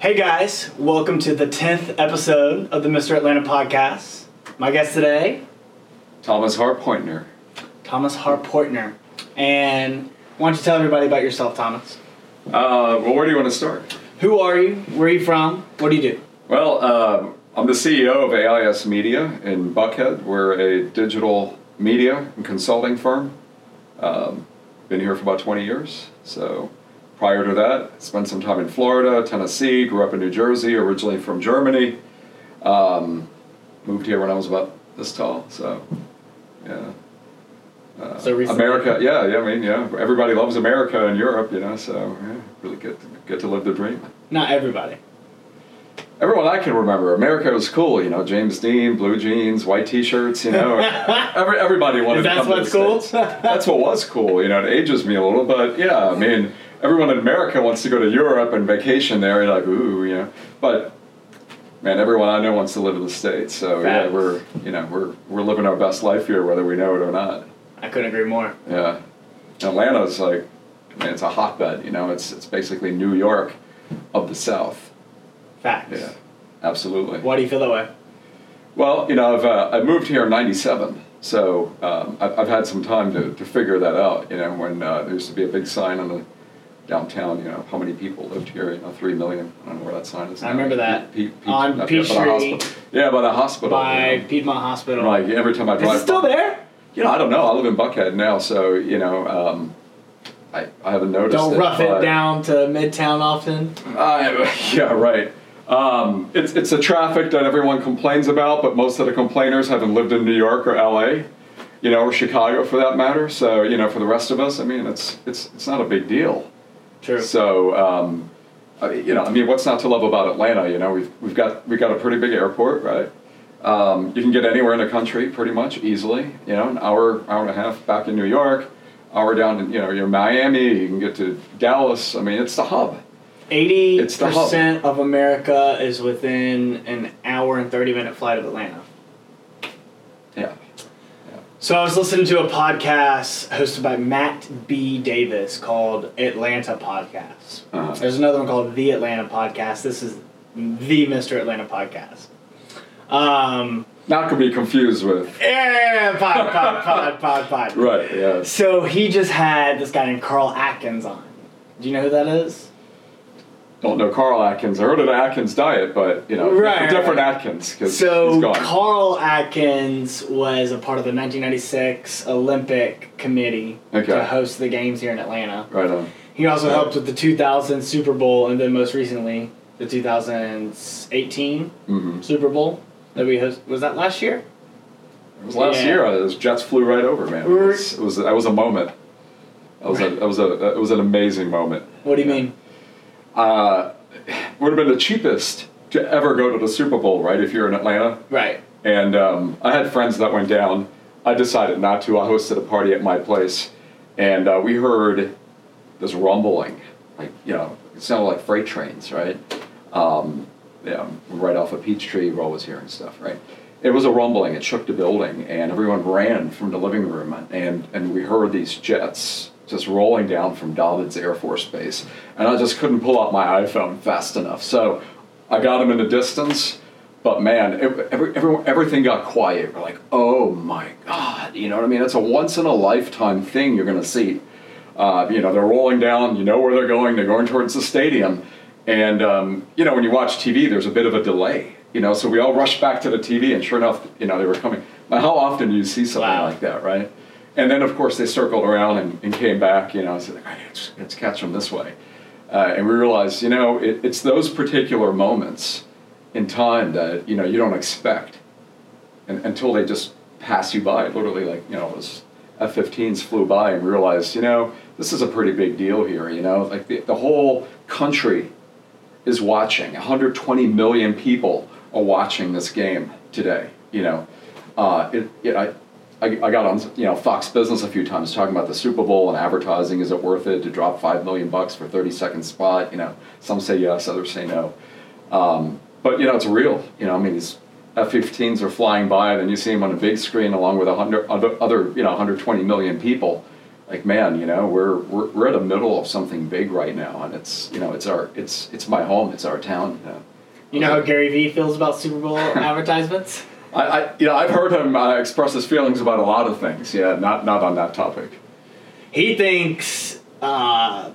Hey guys, welcome to the 10th episode of the Mr. Atlanta podcast. My guest today, Thomas Harpointner. Thomas Harpointner. And why don't you tell everybody about yourself, Thomas? Uh, well, where do you want to start? Who are you? Where are you from? What do you do? Well, um, I'm the CEO of AIS Media in Buckhead. We're a digital media and consulting firm. Um, been here for about 20 years. So prior to that, spent some time in Florida, Tennessee, grew up in New Jersey, originally from Germany. Um, moved here when I was about this tall. So, yeah. Uh, So recently- America, yeah, yeah. I mean, yeah. Everybody loves America and Europe, you know. So, yeah, really get to, get to live the dream. Not everybody. Everyone I can remember, America was cool. You know, James Dean, blue jeans, white T-shirts. You know, Every, everybody wanted to that come what's to the cool? States. That's what was cool. You know, it ages me a little, but yeah, I mean, everyone in America wants to go to Europe and vacation there. You're like, ooh, you know, but man, everyone I know wants to live in the states. So yeah, we're you know we're we're living our best life here, whether we know it or not. I couldn't agree more. Yeah, Atlanta's like, man, it's a hotbed. You know, it's it's basically New York of the South. Facts. Yeah, absolutely. Why do you feel that way? Well, you know, I've, uh, I moved here in '97, so um, I've, I've had some time to, to figure that out. You know, when uh, there used to be a big sign on the downtown, you know, how many people lived here? You know, three million. I don't know where that sign is. I now. remember that. Pe- Pe- On not there, by the Peachtree. hospital. Yeah, by the hospital. By you know. Piedmont Hospital. Like every time I Is drive. it still by- there? You know, I don't know. I live in Buckhead now, so you know, um, I I haven't noticed. Don't it, rough it down to Midtown often. uh, yeah, right. Um, it's it's a traffic that everyone complains about, but most of the complainers haven't lived in New York or L.A., you know, or Chicago for that matter. So you know, for the rest of us, I mean, it's it's it's not a big deal. True. So um, you know, I mean, what's not to love about Atlanta? You know, we've we've got we've got a pretty big airport, right? Um, you can get anywhere in the country pretty much easily. You know, an hour hour and a half back in New York, hour down in you know you're Miami. You can get to Dallas. I mean, it's the hub. Eighty percent of America is within an hour and thirty minute flight of Atlanta. Yeah. So I was listening to a podcast hosted by Matt B. Davis called Atlanta Podcast. Uh-huh. There's another one called The Atlanta Podcast. This is the Mr. Atlanta Podcast. Um, Not to be confused with. yeah, pod, pod, pod, pod, pod. Right, yes. So he just had this guy named Carl Atkins on. Do you know who that is? Don't know Carl Atkins. I heard of the Atkins diet, but, you know, Right, different right. Atkins, So he's gone. Carl Atkins was a part of the 1996 Olympic Committee Okay. to host the games here in Atlanta. right on. He also Right. helped with the 2000 Super Bowl and then most recently the 2018 hmm Super Bowl that we host. Was that last year? It was last Yeah. year. Uh, those Jets flew right over, man. It was, it was that was a moment. That was a that was a it was an amazing moment. What do you mean? Uh, would have been the cheapest to ever go to the Super Bowl, right? If you're in Atlanta, Right. and um, I had friends that went down. I decided not to. I hosted a party at my place, and uh, we heard this rumbling, like you know, it sounded like freight trains, right? Um, yeah, right off of Peachtree, Roll was hearing stuff, right? It was a rumbling. It shook the building, and everyone ran from the living room, and and we heard these jets just rolling down from Dobbins Air Force Base, and I just couldn't pull out my iPhone fast enough. So I got them in the distance, but man, every, every, everything got quiet. We're like, oh my god, you know what I mean? It's a once in a lifetime thing you're gonna see. Uh, you know, they're rolling down. You know where they're going. They're going towards the stadium, and um, you know when you watch TV, there's a bit of a delay. You know, so we all rushed back to the TV, and sure enough, you know they were coming. Now, how often do you see something Wow. like that, right? And then, of course, they circled around and, and came back. You know, and said, "All right, let's, let's catch them this way." Uh, and we realized, you know, it, it's those particular moments in time that you know you don't expect, and, until they just pass you by. Literally, like you know, those F-15s flew by, and realized, you know, this is a pretty big deal here. You know, like the, the whole country is watching. 120 million people are watching this game today. You know, uh, it, it, I, I, I got on you know Fox Business a few times talking about the Super Bowl and advertising. Is it worth it to drop five million bucks for 30 second spot? You know, some say yes, others say no. Um, but you know, it's real. You know, I mean, these F-15s are flying by, and then you see them on a big screen along with a hundred other, other, you know, 120 million people like man, you know, we're we're we're at the middle of something big right now, and it's you know it's our it's it's my home, it's our town. You know, You know how Gary Vee feels about Super Bowl advertisements? I, I you know I've heard him uh, express his feelings about a lot of things. Yeah, not not on that topic. He thinks uh,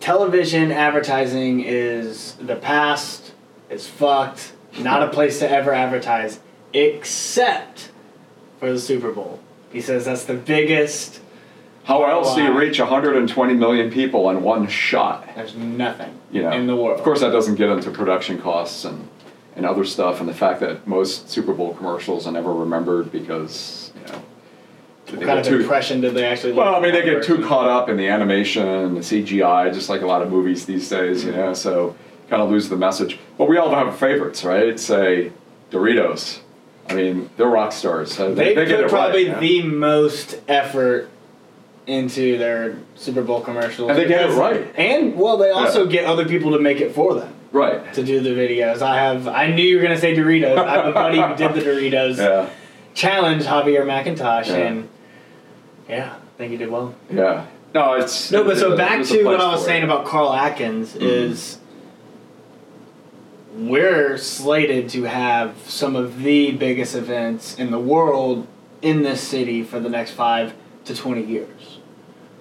television advertising is the past, it's fucked, not a place to ever advertise, except for the Super Bowl. He says that's the biggest, How else do you reach 120 million people in one shot? there's nothing You know, in the world. Of course, that doesn't get into production costs and and other stuff, and the fact that most Super Bowl commercials are never remembered because you know. they What kind of too- impression did they actually Well, I mean, they get too caught up in the animation and the CGI, just like a lot of movies these days, you mm-hmm. know, so kind of lose the message. But we all have favorites, right? Say Doritos. I mean, they're rock stars. so They, They, get put probably right. the most effort into their Super Bowl commercials. And they get it right. And well, they also Yeah. get other people to make it for them Right. to do the videos. I have. I knew you were gonna say Doritos. I have a buddy who did the Doritos Yeah. challenge, Javier McIntosh, Yeah. and yeah, I think he did well. Yeah. No, it's No, but so a- back to what I was saying it. about Carl Atkins Mhm. is we're slated to have some of the biggest events in the world in this city for the next five to twenty years.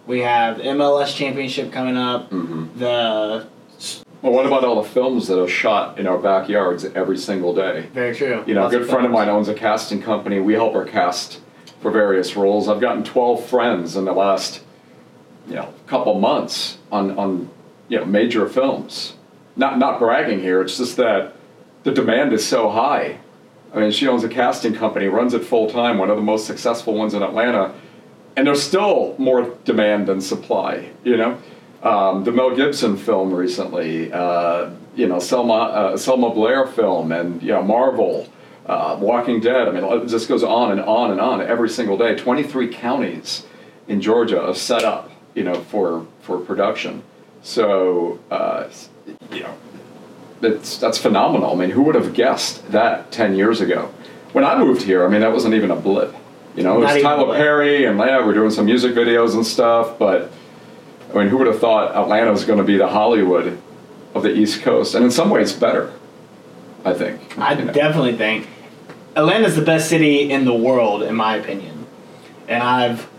We have MLS championship coming up. Mhm. The Well, what about all the films that are shot in our backyards every single day? very true. You know, a Lots good friend of mine owns a casting company. We help her cast for various roles. I've gotten 12 friends in the last, you know, couple months on, on you know, major films. Not, not bragging here, it's just that the demand is so high. I mean, she owns a casting company, runs it full time, one of the most successful ones in Atlanta, and there's still more demand than supply, you know? Um, the Mel Gibson film recently, uh, you know, Selma, uh, Selma Blair film, and, you know, Marvel, uh, Walking Dead. I mean, it just goes on and on and on every single day. 23 counties in Georgia are set up, you know, for, for production. So, uh, you know, it's, that's phenomenal. I mean, who would have guessed that 10 years ago? When I moved here, I mean, that wasn't even a blip. You know, it was Tyler. Perry and yeah, we're doing some music videos and stuff, but I mean, who would have thought Atlanta was going to be the Hollywood of the East Coast? And in some ways, better, I think. I you know. definitely think Atlanta's the best city in the world, in my opinion. And I've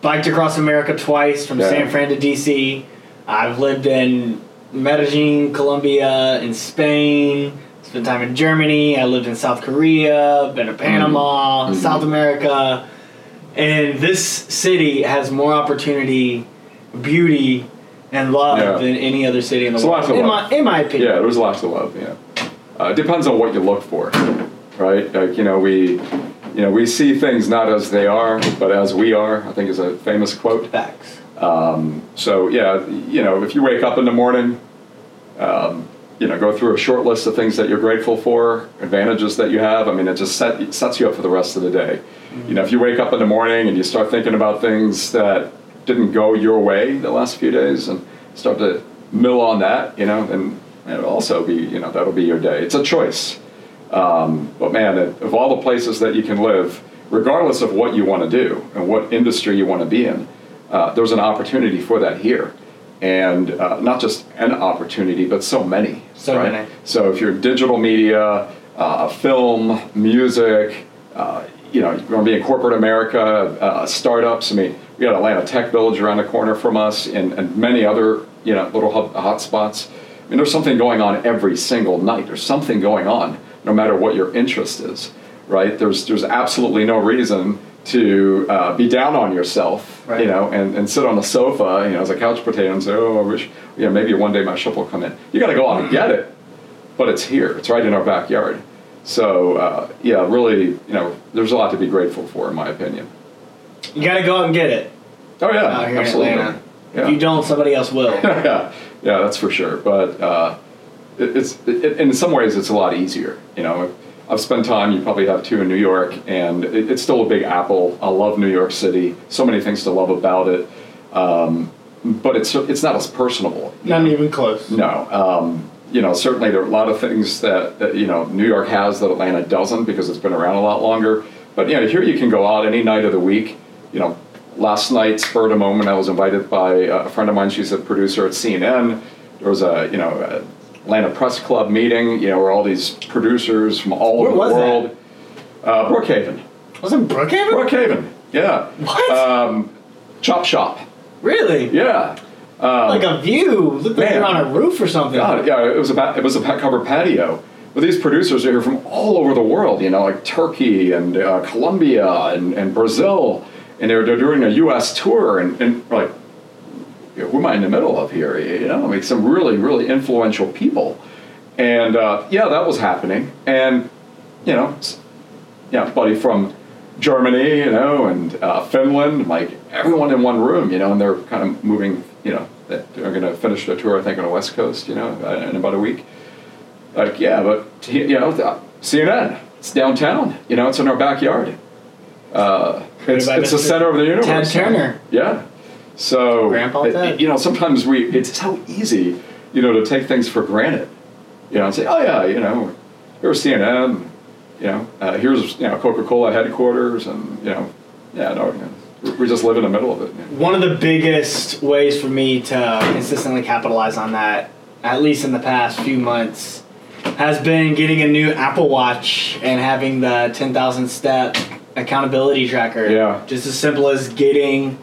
biked across America twice from Yeah. San Fran to DC. I've lived in Medellin, Colombia, in Spain. Spent time in Germany. I lived in South Korea. Been to Panama, Mhm. South America. And this city has more opportunity, beauty, and love Yeah. than any other city in the It's world. In love. my, in my opinion. Yeah, there's lots to love. Yeah, uh, it depends on what you look for, right? Like you know, we, you know, we see things not as they are, but as we are. I think is a famous quote. Facts. Um, so yeah, you know, if you wake up in the morning, um, you know, go through a short list of things that you're grateful for, advantages that you have. I mean, it just set, it sets you up for the rest of the day. You know, if you wake up in the morning and you start thinking about things that didn't go your way the last few days, and start to mill on that, you know, and it'll also be, you know, that'll be your day. It's a choice. Um, but man, of all the places that you can live, regardless of what you want to do and what industry you want to be in, uh, there's an opportunity for that here. And uh, not just an opportunity, but so many. So right? many. So if you're digital media, uh, film, music, uh, you know, you want to be in corporate America, uh, startups. I mean, we got Atlanta Tech Village around the corner from us, and, and many other you know little hub, hot spots. I mean, there's something going on every single night. There's something going on, no matter what your interest is, right? There's there's absolutely no reason to uh, be down on yourself, Right. you know, and, and sit on the sofa, you know, as a couch potato and say, oh, I wish, you know, maybe one day my ship will come in. You got to go out and get it, but it's here. It's right in our backyard. So uh, yeah, really, you know, there's a lot to be grateful for, in my opinion. You gotta go out and get it Oh yeah, out here absolutely. in Atlanta. Yeah. If you don't, somebody else will. yeah, yeah, that's for sure. But uh, it, it's it, in some ways it's a lot easier. You know, I've spent time. You probably have too in New York, and it, it's still a big apple. I love New York City. So many things to love about it. Um, but it's it's not as personable. Not know? even close. No. Um, you know, certainly there are a lot of things that, that, you know, New York has that Atlanta doesn't because it's been around a lot longer. But, you know, here you can go out any night of the week, you know, last night, spurred a moment, I was invited by a friend of mine. She's a producer at CNN. There was a you know Atlanta Press Club meeting. You know where all these producers from all Where over was the world. Uh, Brookhaven. Wasn't Brookhaven? Brookhaven. Yeah. What? Um, Chop Shop. really? Yeah. Um, Like a view. Looked like you're on a roof or something. God, yeah, it was a ba- it was a back cover patio. But these producers are here from all over the world, you know, like Turkey and uh, Colombia and, and Brazil, and they're, they're doing a U.S. tour, and, and like, you know, who am I in the middle of here? You know, like some really really influential people, and uh, yeah, that was happening, and you know, yeah, buddy from Germany, you know, and uh, Finland, like everyone in one room, you know, and they're kind of moving, you know, that they're going to finish their tour, I think, on the West Coast, you know, uh, in about a week. Like, yeah, but you know, CNN, it's downtown, you know, it's in our backyard. Uh, it's it's the center of the universe. Ted Turner. Yeah. So, Grandpa it- Ted. you know, sometimes we, it's so easy, you know, to take things for granted, you know, and say, oh yeah, you know, here's CNN, you know, uh, here's, you know, Coca-Cola headquarters and, you know, yeah, no, you know, we- just live in the middle of it. One of the biggest ways for me to consistently capitalize on that, at least in the past few months, has been getting a new Apple Watch and having the 10,000 step accountability tracker. Yeah. Just as simple as getting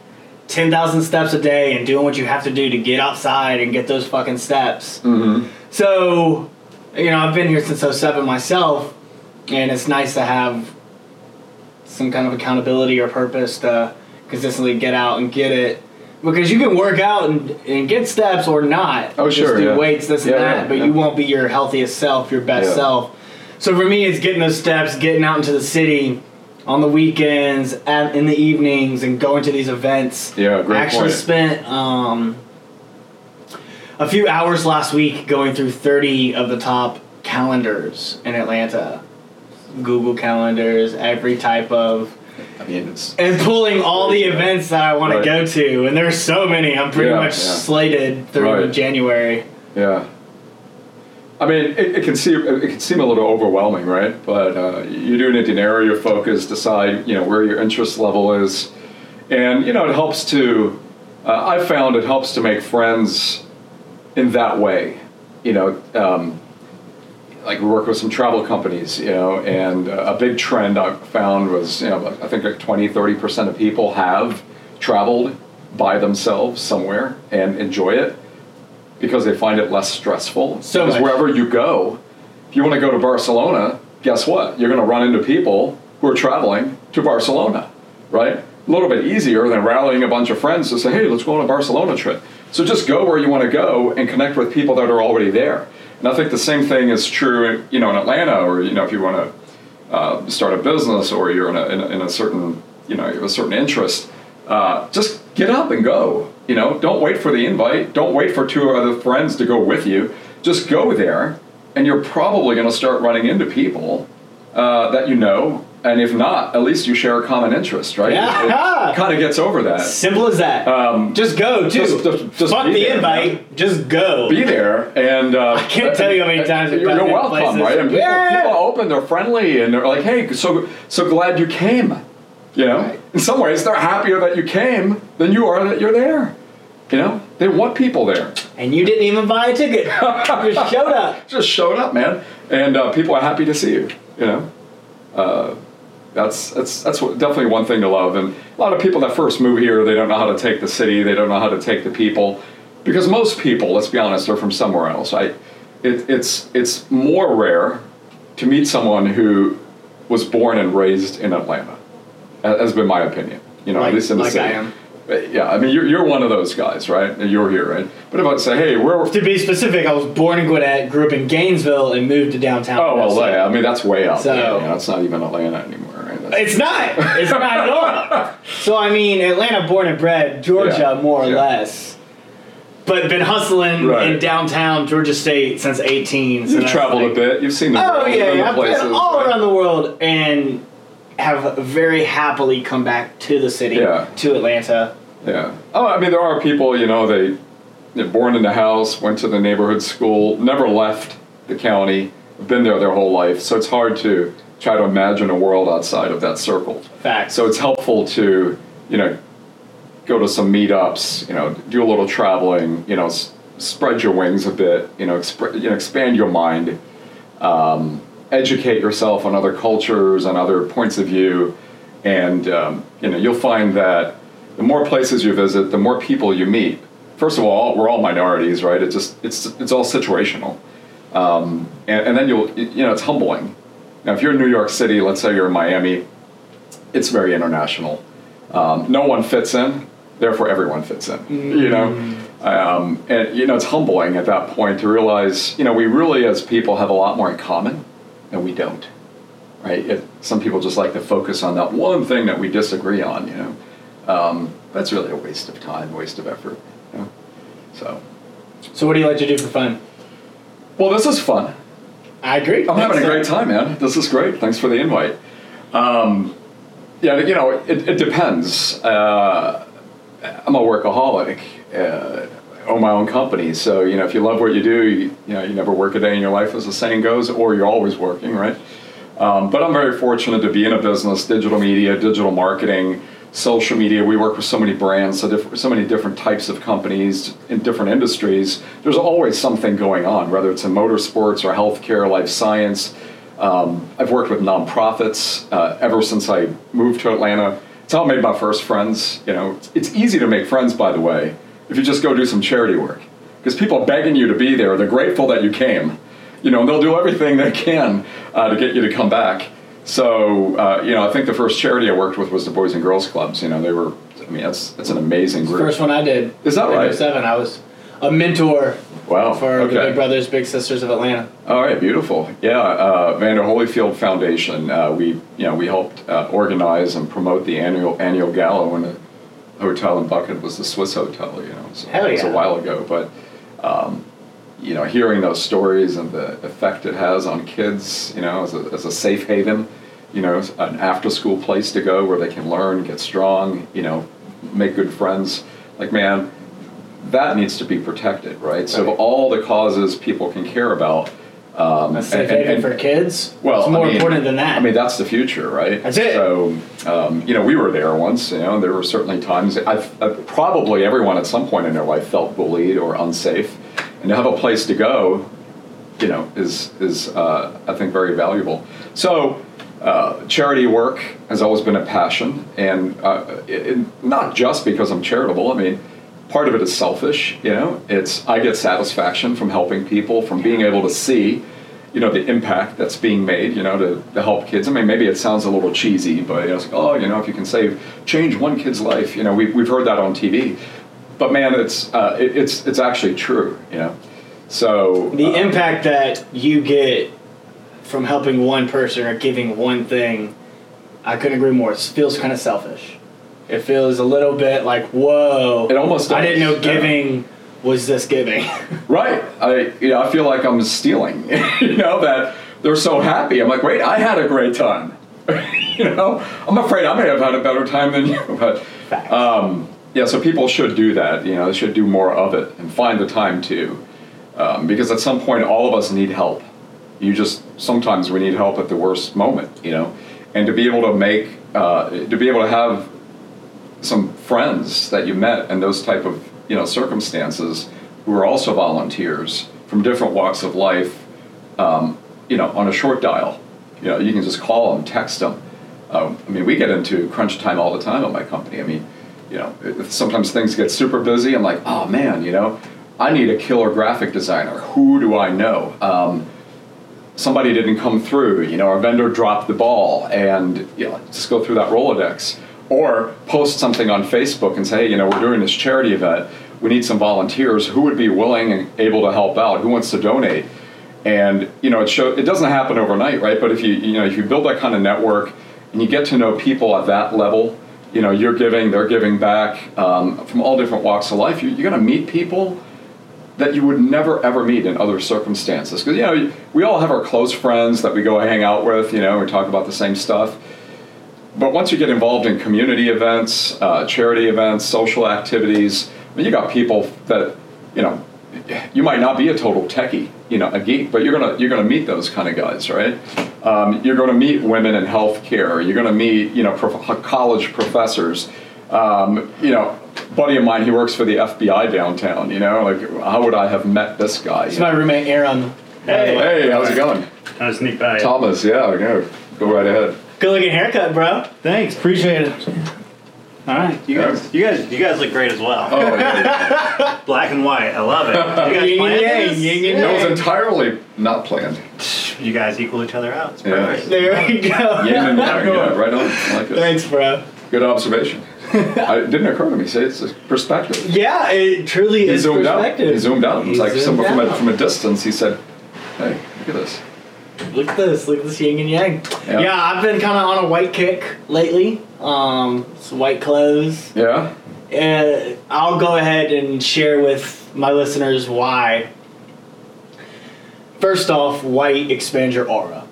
10,000 steps a day and doing what you have to do to get outside and get those fucking steps. Mm-hmm. So, you know, I've been here since 07 myself, and it's nice to have some kind of accountability or purpose to consistently get out and get it. Because you can work out and, and get steps or not. Oh, Just sure, do yeah. weights, this and that, yeah, but yeah. you won't be your healthiest self, your best Yeah. self. So for me, it's getting those steps, getting out into the city on the weekends, at, in the evenings, and going to these events. Yeah, great I actually point. spent um, a few hours last week going through 30 of the top calendars in Atlanta. Google calendars, every type of, I mean, it's, and pulling all the events that I want Right. to go to. And there's so many. I'm pretty Yeah, much yeah. slated through Right. January. Yeah. I mean, it, it can seem it can seem a little overwhelming, right? But uh, you do need to narrow your focus, decide you know where your interest level is, and you know it helps to. Uh, I found it helps to make friends in that way. You know, um, like we work with some travel companies, you know, and uh, a big trend I found was, you know, I think like 20, 30% of people have traveled by themselves somewhere and enjoy it because they find it less stressful. So because much. wherever you go, if you want to go to Barcelona, guess what? You're going to run into people who are traveling to Barcelona, right? A little bit easier than rallying a bunch of friends to say, hey, let's go on a Barcelona trip. So just go where you want to go and connect with people that are already there. And I think the same thing is true, you know, in Atlanta, or you know, if you want to uh, start a business or you're in a, in a, in a certain, you know, you have a certain interest, uh, just get up and go. You know, don't wait for the invite. Don't wait for two other friends to go with you. Just go there, and you're probably going to start running into people uh, that you know. And if not, at least you share a common interest, right? Yeah. It, kind of gets over that. Simple as that. Um, just go, too. just- just- just Fuck the there, invite. Just go. be there and uh, I can't tell you how many times you're, you're welcome, places- right? And people, Yeah. people are open, they're friendly, and they're like, "Hey, so so glad you came." You know, Right. in some ways, they're happier that you came than you are that you're there. You know, they want people there. And you didn't even buy a ticket. you just showed up. Just showed up, man, and uh, people are happy to see you. You know, uh, that's that's that's what, definitely one thing to love. And a lot of people that first move here, they don't know how to take the city, they don't know how to take the people, because most people, let's be honest, are from somewhere else. I, it, it's it's more rare to meet someone who was born and raised in Atlanta. ha- Has been my opinion. You know, Like- at least in the like city. Am. Yeah, I mean, you're, you're one of those guys, right? You're here, right? But if I say, hey, where? To be specific, I was born in Gwinnett, grew up in Gainesville, and moved to downtown. Oh, Minnesota. LA. I mean, that's way out So- there. You know, it's not even Atlanta anymore, right? That's- It's not. It's not at all. So I mean, Atlanta, born and bred, Georgia, Yeah, more or yeah. less. But been hustling Right. in downtown Georgia State since 18. So You've traveled like- a bit. You've seen the Oh world, yeah, I've places, been all right? around the world and have very happily come back to the city, Yeah. to Atlanta. Yeah. Oh, I mean, there are people, you know, they they're born in the house, went to the neighborhood school, never left the county, been there their whole life. So it's hard to try to imagine a world outside of that circle. Facts. So it's helpful to, you know, go to some meetups, you know, do a little traveling, you know, s- spread your wings a bit, you know, exp- you know expand your mind, um, educate yourself on other cultures and other points of view, and um, you know, you'll find that the more places you visit, the more people you meet. First of all, we're all minorities, right? It's just it's it's all situational, um, and, and then you'll you know it's humbling. Now, if you're in New York City, let's say you're in Miami, it's very international. Um, no one fits in, therefore everyone fits in. You know, um, and you know it's humbling at that point to realize you know we really as people have a lot more in common than we don't. Right? It, some people just like to focus on that one thing that we disagree on. You know, um, that's really a waste of time, waste of effort. You know? So, So what do you like to do for fun? well, this is fun. I agree. I'm having a great time, man. This is great. Thanks for the invite. Um, yeah, you know, it, it depends. Uh, I'm a workaholic. Uh, own my own company, so you know, if you love what you do, you, you know, you never work a day in your life, as the saying goes, or you're always working, right? Um, but I'm very fortunate to be in a business, digital media, digital marketing, social media. We work with so many brands, so, diff- so many different types of companies in different industries. There's always something going on, whether it's in motorsports or healthcare, life science. Um, I've worked with nonprofits uh, ever since I moved to Atlanta. It's how I made my first friends. You know, it's, it's easy to make friends, by the way, if you just go do some charity work, because people are begging you to be there. They're grateful that you came. You know, and they'll do everything they can uh, to get you to come back. So, uh, you know, I think the first charity I worked with was the Boys and Girls Clubs. You know, they were. I mean, that's that's an amazing group. First one I did. Is that in right? 07. I was a mentor Wow. for okay. the Big Brothers Big Sisters of Atlanta. All right, beautiful. Yeah, uh, Evander Holyfield Foundation. Uh, we, you know, we helped uh, organize and promote the annual annual gala when hotel in Buckhead was the Swiss Hotel. You know, so Hell it was yeah. a while ago, but um, you know, hearing those stories and the effect it has on kids, you know, as a, as a safe haven, you know, an after school place to go where they can learn, get strong, you know, make good friends. Like, man, that needs to be protected, right? So, Right. of all the causes people can care about, um, safe and- and- and- for kids. well, it's I more mean- important than that. I mean, that's the future, right? That's it. So, um, you know, we were there once. You know, there were certainly times. I've, i probably everyone at some point in their life felt bullied or unsafe, and to have a place to go, you know, is is uh, I think very valuable. So. Uh, charity work has always been a passion, and uh, it, it- not just because I'm charitable. I mean, part of it is selfish. You know, it's I get satisfaction from helping people, from being able to see, you know, the impact that's being made. You know, to, to help kids. I mean, maybe it sounds a little cheesy, but you know, it's like, oh, you know, if you can save, change one kid's life. You know, we, we've heard that on TV, but man, it's uh, it, it's it's actually true. You know, so the uh, impact that you get from helping one person or giving one thing, I couldn't agree more. It feels kind of selfish. It feels a little bit like, whoa. It almost I didn't know does, yeah. giving was this giving. Right. I you know, I feel like I'm stealing. you know that they're so happy. I'm like, wait, I had a great time. you know, I'm afraid I may have had a better time than you, but um, yeah. So people should do that. You know, they should do more of it and find the time to, um, because at some point all of us need help. You just sometimes we need help at the worst moment. You know, and to be able to make uh, to be able to have some friends that you met in those type of you know circumstances who are also volunteers from different walks of life um, you know on a short dial. You know you can just call them text them. Um, i mean we get into crunch time all the time at my company. I mean you know sometimes things get super busy. I'm like oh man you know i need a killer graphic designer. Who do i know? Um, somebody didn't come through, you know, our vendor dropped the ball, and you know, just go through that Rolodex. Or post something on Facebook and say, hey, you know, we're doing this charity event. We need some volunteers. Who would be willing and able to help out? Who wants to donate? And you know, it show it doesn't happen overnight, right? But if you you know if you build that kind of network and you get to know people at that level, you know, you're giving, they're giving back um, from all different walks of life. You, you're going to meet people that you would never ever meet in other circumstances. Because you know, we all have our close friends that we go hang out with. You know, we talk about the same stuff. But once you get involved in community events, uh, charity events, social activities, I mean, you got people that you know. You might not be a total techie, you know, a geek, but you're gonna you're gonna meet those kind of guys, right? Um, you're gonna meet women in healthcare. You're gonna meet you know prof- college professors. Um, you know, buddy of mine, he works for the FBI downtown. You know, like how would I have met this guy? It's my roommate Aaron. Hey. Hey, how's it going, That was sneak by. Thomas? Yeah, go go right ahead. Good looking haircut, bro. Thanks, appreciate it. All right, you guys, you guys, you guys look great as well. Oh, yeah. Black and white, I love it. You guys Yin planned yang, this? yin and That was entirely not planned. You guys equal each other out. It's Yeah. perfect. There we go. Yin and yang, yeah, right on. I like it. Thanks, bro. Good observation. I, it didn't occur to me. Say it's a perspective. Yeah, it truly He is zoomed out. perspective. He zoomed out. It was He like zoomed someone from a, out. from a distance. He said, "Hey, look at this." Look at this. Look at this yin and yang. Yeah. Yeah, I've been kind of on a white kick lately. Um, some white clothes. Yeah. Uh, I'll go ahead and share with my listeners why. First off, white expands your aura.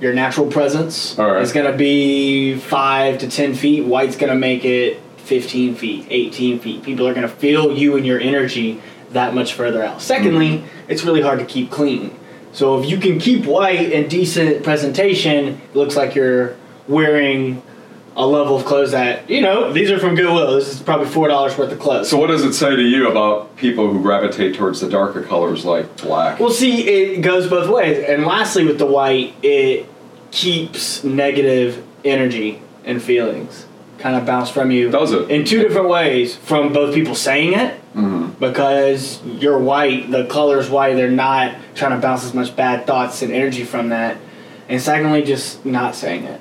Your natural presence right. is going to be 5 to 10 feet. White's going to make it 15 feet, 18 feet. People are going to feel you and your energy that much further out. Secondly, it's really hard to keep clean. So if you can keep white and decent presentation, it looks like you're wearing a level of clothes that you know these are from Goodwill. This is probably four dollars worth of clothes. So, what does it say to you about people who gravitate towards the darker colors like black? Well, see, it goes both ways. And lastly, with the white, it keeps negative energy and feelings kind of bounce from you. Does it? In two different ways. From both people saying it, hmm because you're white, the color's white, they're not trying to bounce as much bad thoughts and energy from that. And secondly, just not saying it.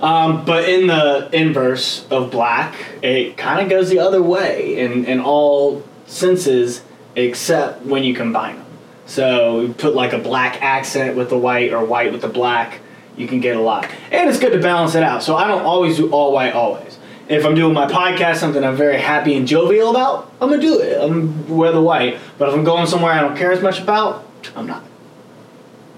Um, but in the inverse of black, it kind of goes the other way in, in all senses except when you combine them. So you put like a black accent with the white or white with the black, you can get a lot. And it's good to balance it out. So I don't always do all white always. If I'm doing my podcast, something I'm very happy and jovial about, I'm gonna do it. I'm gonna wear the white. But if I'm going somewhere I don't care as much about, I'm not.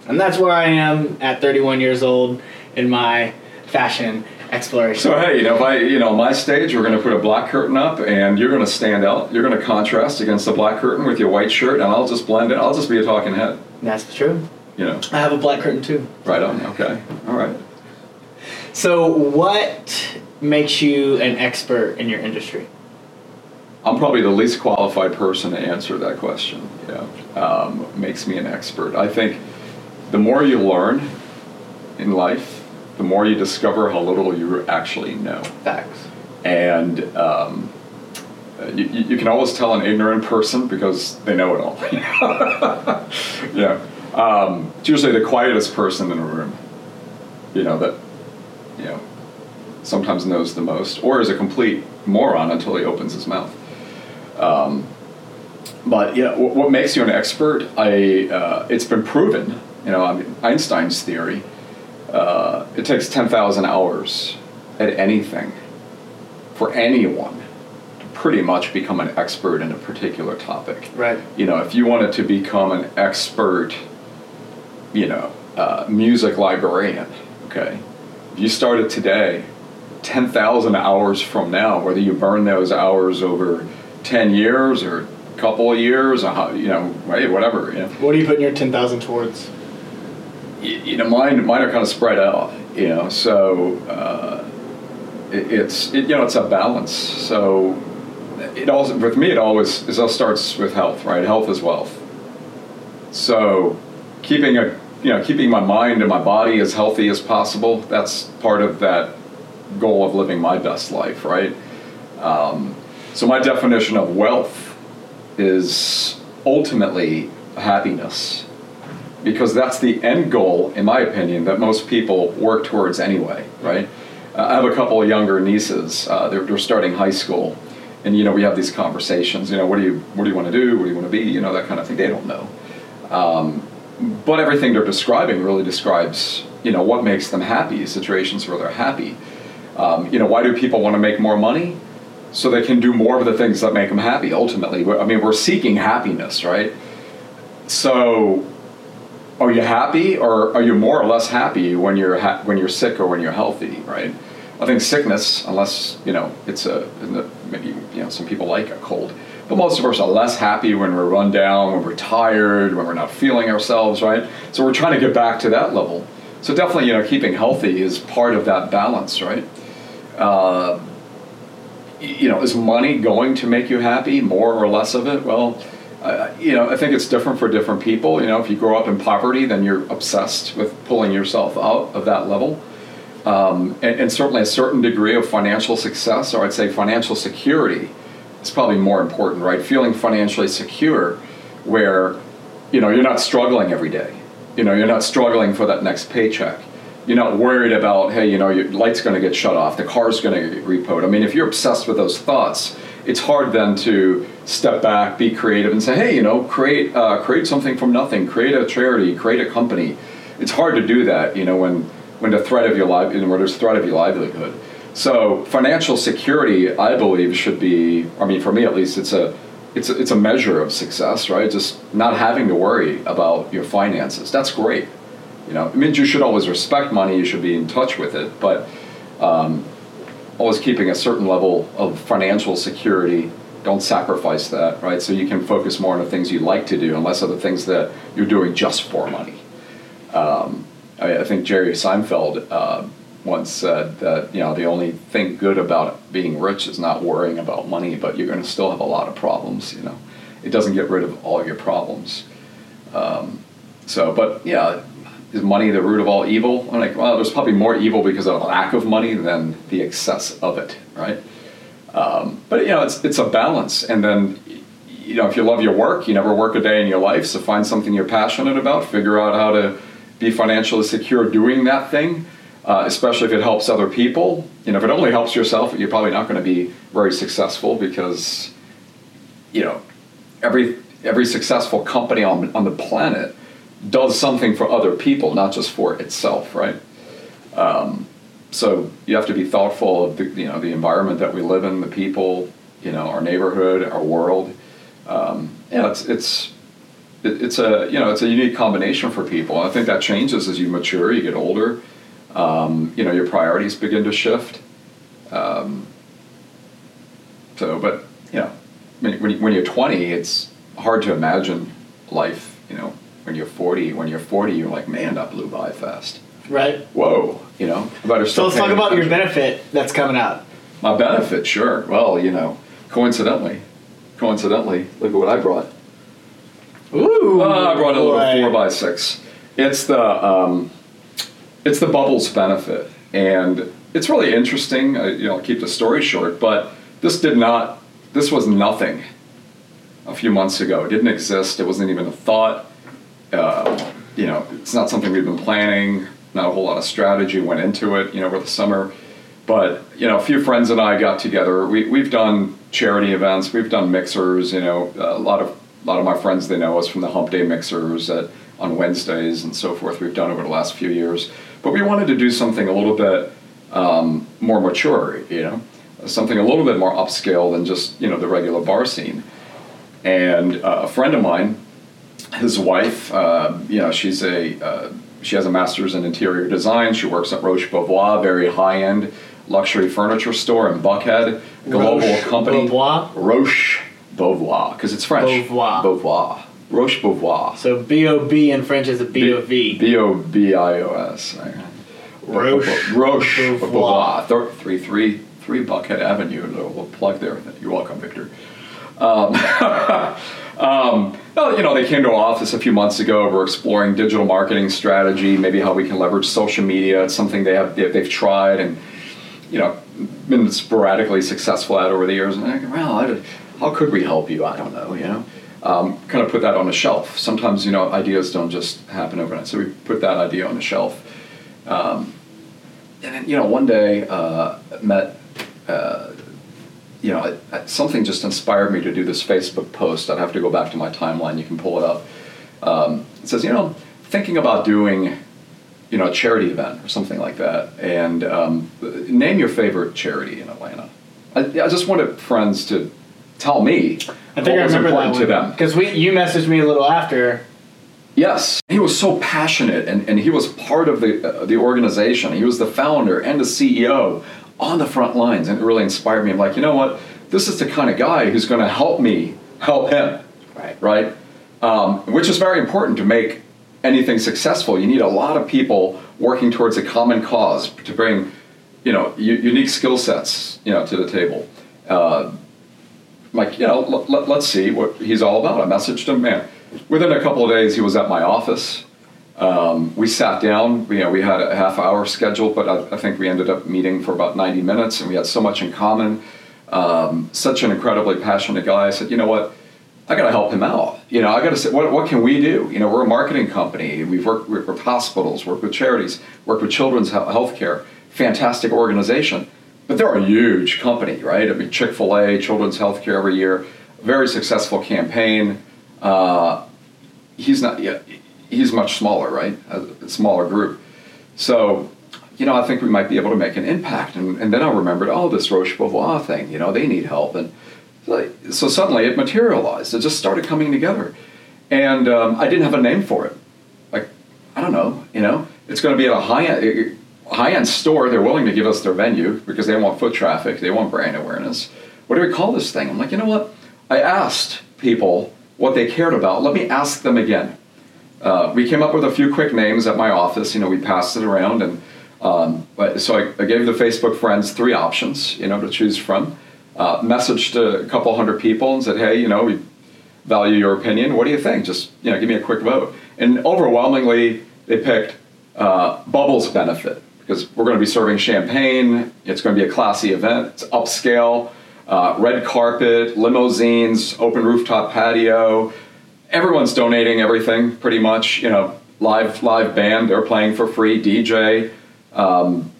And that's where I am at 31 years old in my fashion exploration. So hey, you know, by you know, my stage, we're going to put a black curtain up, and you're going to stand out. You're going to contrast against the black curtain with your white shirt, and I'll just blend it. I'll just be a talking head. That's true. You know, I have a black curtain too. right on. Okay, all right. So, what makes you an expert in your industry? I'm probably the least qualified person to answer that question. Yeah, um, makes me an expert. I think the more you learn in life, the more you discover how little you actually know. Facts. and um, you, you can always tell an ignorant person because they know it all. yeah, um, it's usually the quietest person in a room. You know that, you know, sometimes knows the most, or is a complete moron until he opens his mouth. Um, but yeah, what, what makes you an expert? I uh, it's been proven. You know, I mean, Einstein's theory. Uh, it takes ten thousand hours at anything for anyone to pretty much become an expert in a particular topic. Right. You know, if you wanted to become an expert, you know, uh, music librarian, okay, if you started today, 10,000 hours from now, whether you burn those hours over 10 years or a couple of years, or you know, whatever, you know, What are you putting your 10,000 towards? you know, mine mine are kind of spread out. You know, so uh, it, it's it, you know it's a balance. So it also with me it always it all starts with health, right? Health is wealth. So keeping a you know keeping my mind and my body as healthy as possible that's part of that goal of living my best life, right? Um, so my definition of wealth is ultimately happiness because that's the end goal, in my opinion, that most people work towards anyway, right? Uh, I have a couple of younger nieces. Uh, they're, they're starting high school, and you know we have these conversations. You know, what do you what do you want to do? What do you want to be? You know, that kind of thing. They don't know, um, but everything they're describing really describes you know what makes them happy. Situations where they're happy. Um, you know, why do people want to make more money? So they can do more of the things that make them happy. Ultimately, I mean, we're seeking happiness, right? So are you happy or are you more or less happy when you're ha- when you're sick or when you're healthy right i think sickness unless you know it's a maybe you know some people like a cold but most of us are less happy when we're run down when we're tired when we're not feeling ourselves right so we're trying to get back to that level so definitely you know keeping healthy is part of that balance right uh, you know, is money going to make you happy, more or less of it? Well, uh, you know, I think it's different for different people. You know, if you grow up in poverty, then you're obsessed with pulling yourself out of that level. Um, and, and, certainly a certain degree of financial success, or I'd say financial security, is probably more important, right? Feeling financially secure, where you know you're not struggling every day. You know, you're not struggling for that next paycheck. You're not worried about, hey, you know, your light's going to get shut off, the car's going to get repoed. I mean, if you're obsessed with those thoughts, it's hard then to step back, be creative, and say, hey, you know, create uh, create something from nothing, create a charity, create a company. It's hard to do that, you know, when when the threat of your life, when there's threat of your livelihood. So financial security, I believe, should be. I mean, for me at least, it's a it's a, it's a measure of success, right? Just not having to worry about your finances. That's great. You know, it means you should always respect money. You should be in touch with it, but um, always keeping a certain level of financial security. Don't sacrifice that, right? So you can focus more on the things you like to do, and less of the things that you're doing just for money. Um, I, I think Jerry Seinfeld uh, once said that you know the only thing good about being rich is not worrying about money, but you're going to still have a lot of problems. You know, it doesn't get rid of all your problems. Um, so, but yeah, is money the root of all evil? I'm like, well, there's probably more evil because of lack of money than the excess of it, right? Um, but you know, it's it's a balance, and then you know, if you love your work, you never work a day in your life, so find something you're passionate about, figure out how to be financially secure doing that thing, uh, especially if it helps other people. You know, if it only helps yourself, you're probably not going to be very successful because, you know, every every successful company on on the planet does something for other people, not just for itself, right? Um, so you have to be thoughtful of the you know the environment that we live in, the people, you know, our neighborhood, our world. Um, yeah, it's it's it, it's a you know it's a unique combination for people. I think that changes as you mature, you get older. Um, you know, your priorities begin to shift. Um, so, but you know, when, when you're 20, it's hard to imagine life. You know, when you're 40, when you're 40, you're like, man, that blew by fast. Right. Whoa. You know. So let's talk about your benefit that's coming out. My benefit, sure. Well, you know, coincidentally, coincidentally, look at what I brought. Ooh, uh, I brought a little four by six. It's the um, it's the bubbles benefit, and it's really interesting. I, you know, I'll keep the story short, but this did not. This was nothing a few months ago. It didn't exist. It wasn't even a thought. Uh, you know, it's not something we've been planning. Not a whole lot of strategy went into it. You know, over the summer, but you know, a few friends and I got together. We we've done charity events. We've done mixers. You know, a lot of a lot of my friends they know us from the Hump Day mixers at, on Wednesdays and so forth. We've done over the last few years, but we wanted to do something a little bit um, more mature. You know, something a little bit more upscale than just you know the regular bar scene. And uh, a friend of mine, his wife, uh, you know, she's a uh, she has a master's in interior design. She works at Roche Bobois, very high end luxury furniture store in Buckhead, global Roche company. Bobois? Roche Bobois, because it's French. Bobois. Bobois. Roche Bobois. So B O B in French is a B O V. B O B I O S. Roche. Roche Bobois. Bobois. Three three three Buckhead Avenue. A little plug there. You're welcome, Victor. Um, um, you know, they came to our office a few months ago. We're exploring digital marketing strategy, maybe how we can leverage social media. It's something they have they've tried and you know been sporadically successful at over the years. And I go, well, I, how could we help you? I don't know, you know. Um, kind of put that on a shelf. Sometimes, you know, ideas don't just happen overnight. So we put that idea on the shelf. Um, and then, you know, one day uh, met, uh, you know, something just inspired me to do this Facebook post. I'd have to go back to my timeline. You can pull it up. Um, it says, you know, thinking about doing, you know, a charity event or something like that. And um, name your favorite charity in Atlanta. I, I just wanted friends to tell me I think I remember that to them because we you messaged me a little after. Yes, he was so passionate, and, and he was part of the uh, the organization. He was the founder and the CEO on the front lines, and it really inspired me. I'm like, you know what? This is the kind of guy who's going to help me help him. Right. Right. Um, which is very important to make anything successful. You need a lot of people working towards a common cause to bring, you know, u- unique skill sets, you know, to the table. uh, like, you know, let, let, let's see what he's all about. I messaged him, man. Within a couple of days, he was at my office. Um, we sat down. You know, we had a half hour scheduled, but I, I, think we ended up meeting for about 90 minutes, and we had so much in common. Um, such an incredibly passionate guy. I said, you know what? I got to help him out. You know, I got to say, what, what can we do? You know, we're a marketing company. We've worked with hospitals, worked with charities, worked with children's health care. Fantastic organization. But they're a huge company, right? I mean, Chick fil A, Children's Healthcare every year, very successful campaign. Uh, he's not yet, he's much smaller, right? A smaller group. So, you know, I think we might be able to make an impact. And, and then I remembered, oh, this Roche Bobois thing, you know, they need help. And so suddenly it materialized. It just started coming together. And um, I didn't have a name for it. Like, I don't know, you know, it's going to be at a high end high-end store, they're willing to give us their venue because they want foot traffic, they want brand awareness. What do we call this thing? I'm like, you know what? I asked people what they cared about. Let me ask them again. Uh, we came up with a few quick names at my office. You know, we passed it around, and um, so I, I, gave the Facebook friends three options, you know, to choose from. Uh, messaged a couple hundred people and said, hey, you know, we value your opinion. What do you think? Just you know, give me a quick vote. And overwhelmingly, they picked uh, Bubbles benefit because we're going to be serving champagne. It's going to be a classy event. It's upscale, uh, red carpet, limousines, open rooftop patio. Everyone's donating everything pretty much. You know, live live band. They're playing for free. DJ. Um,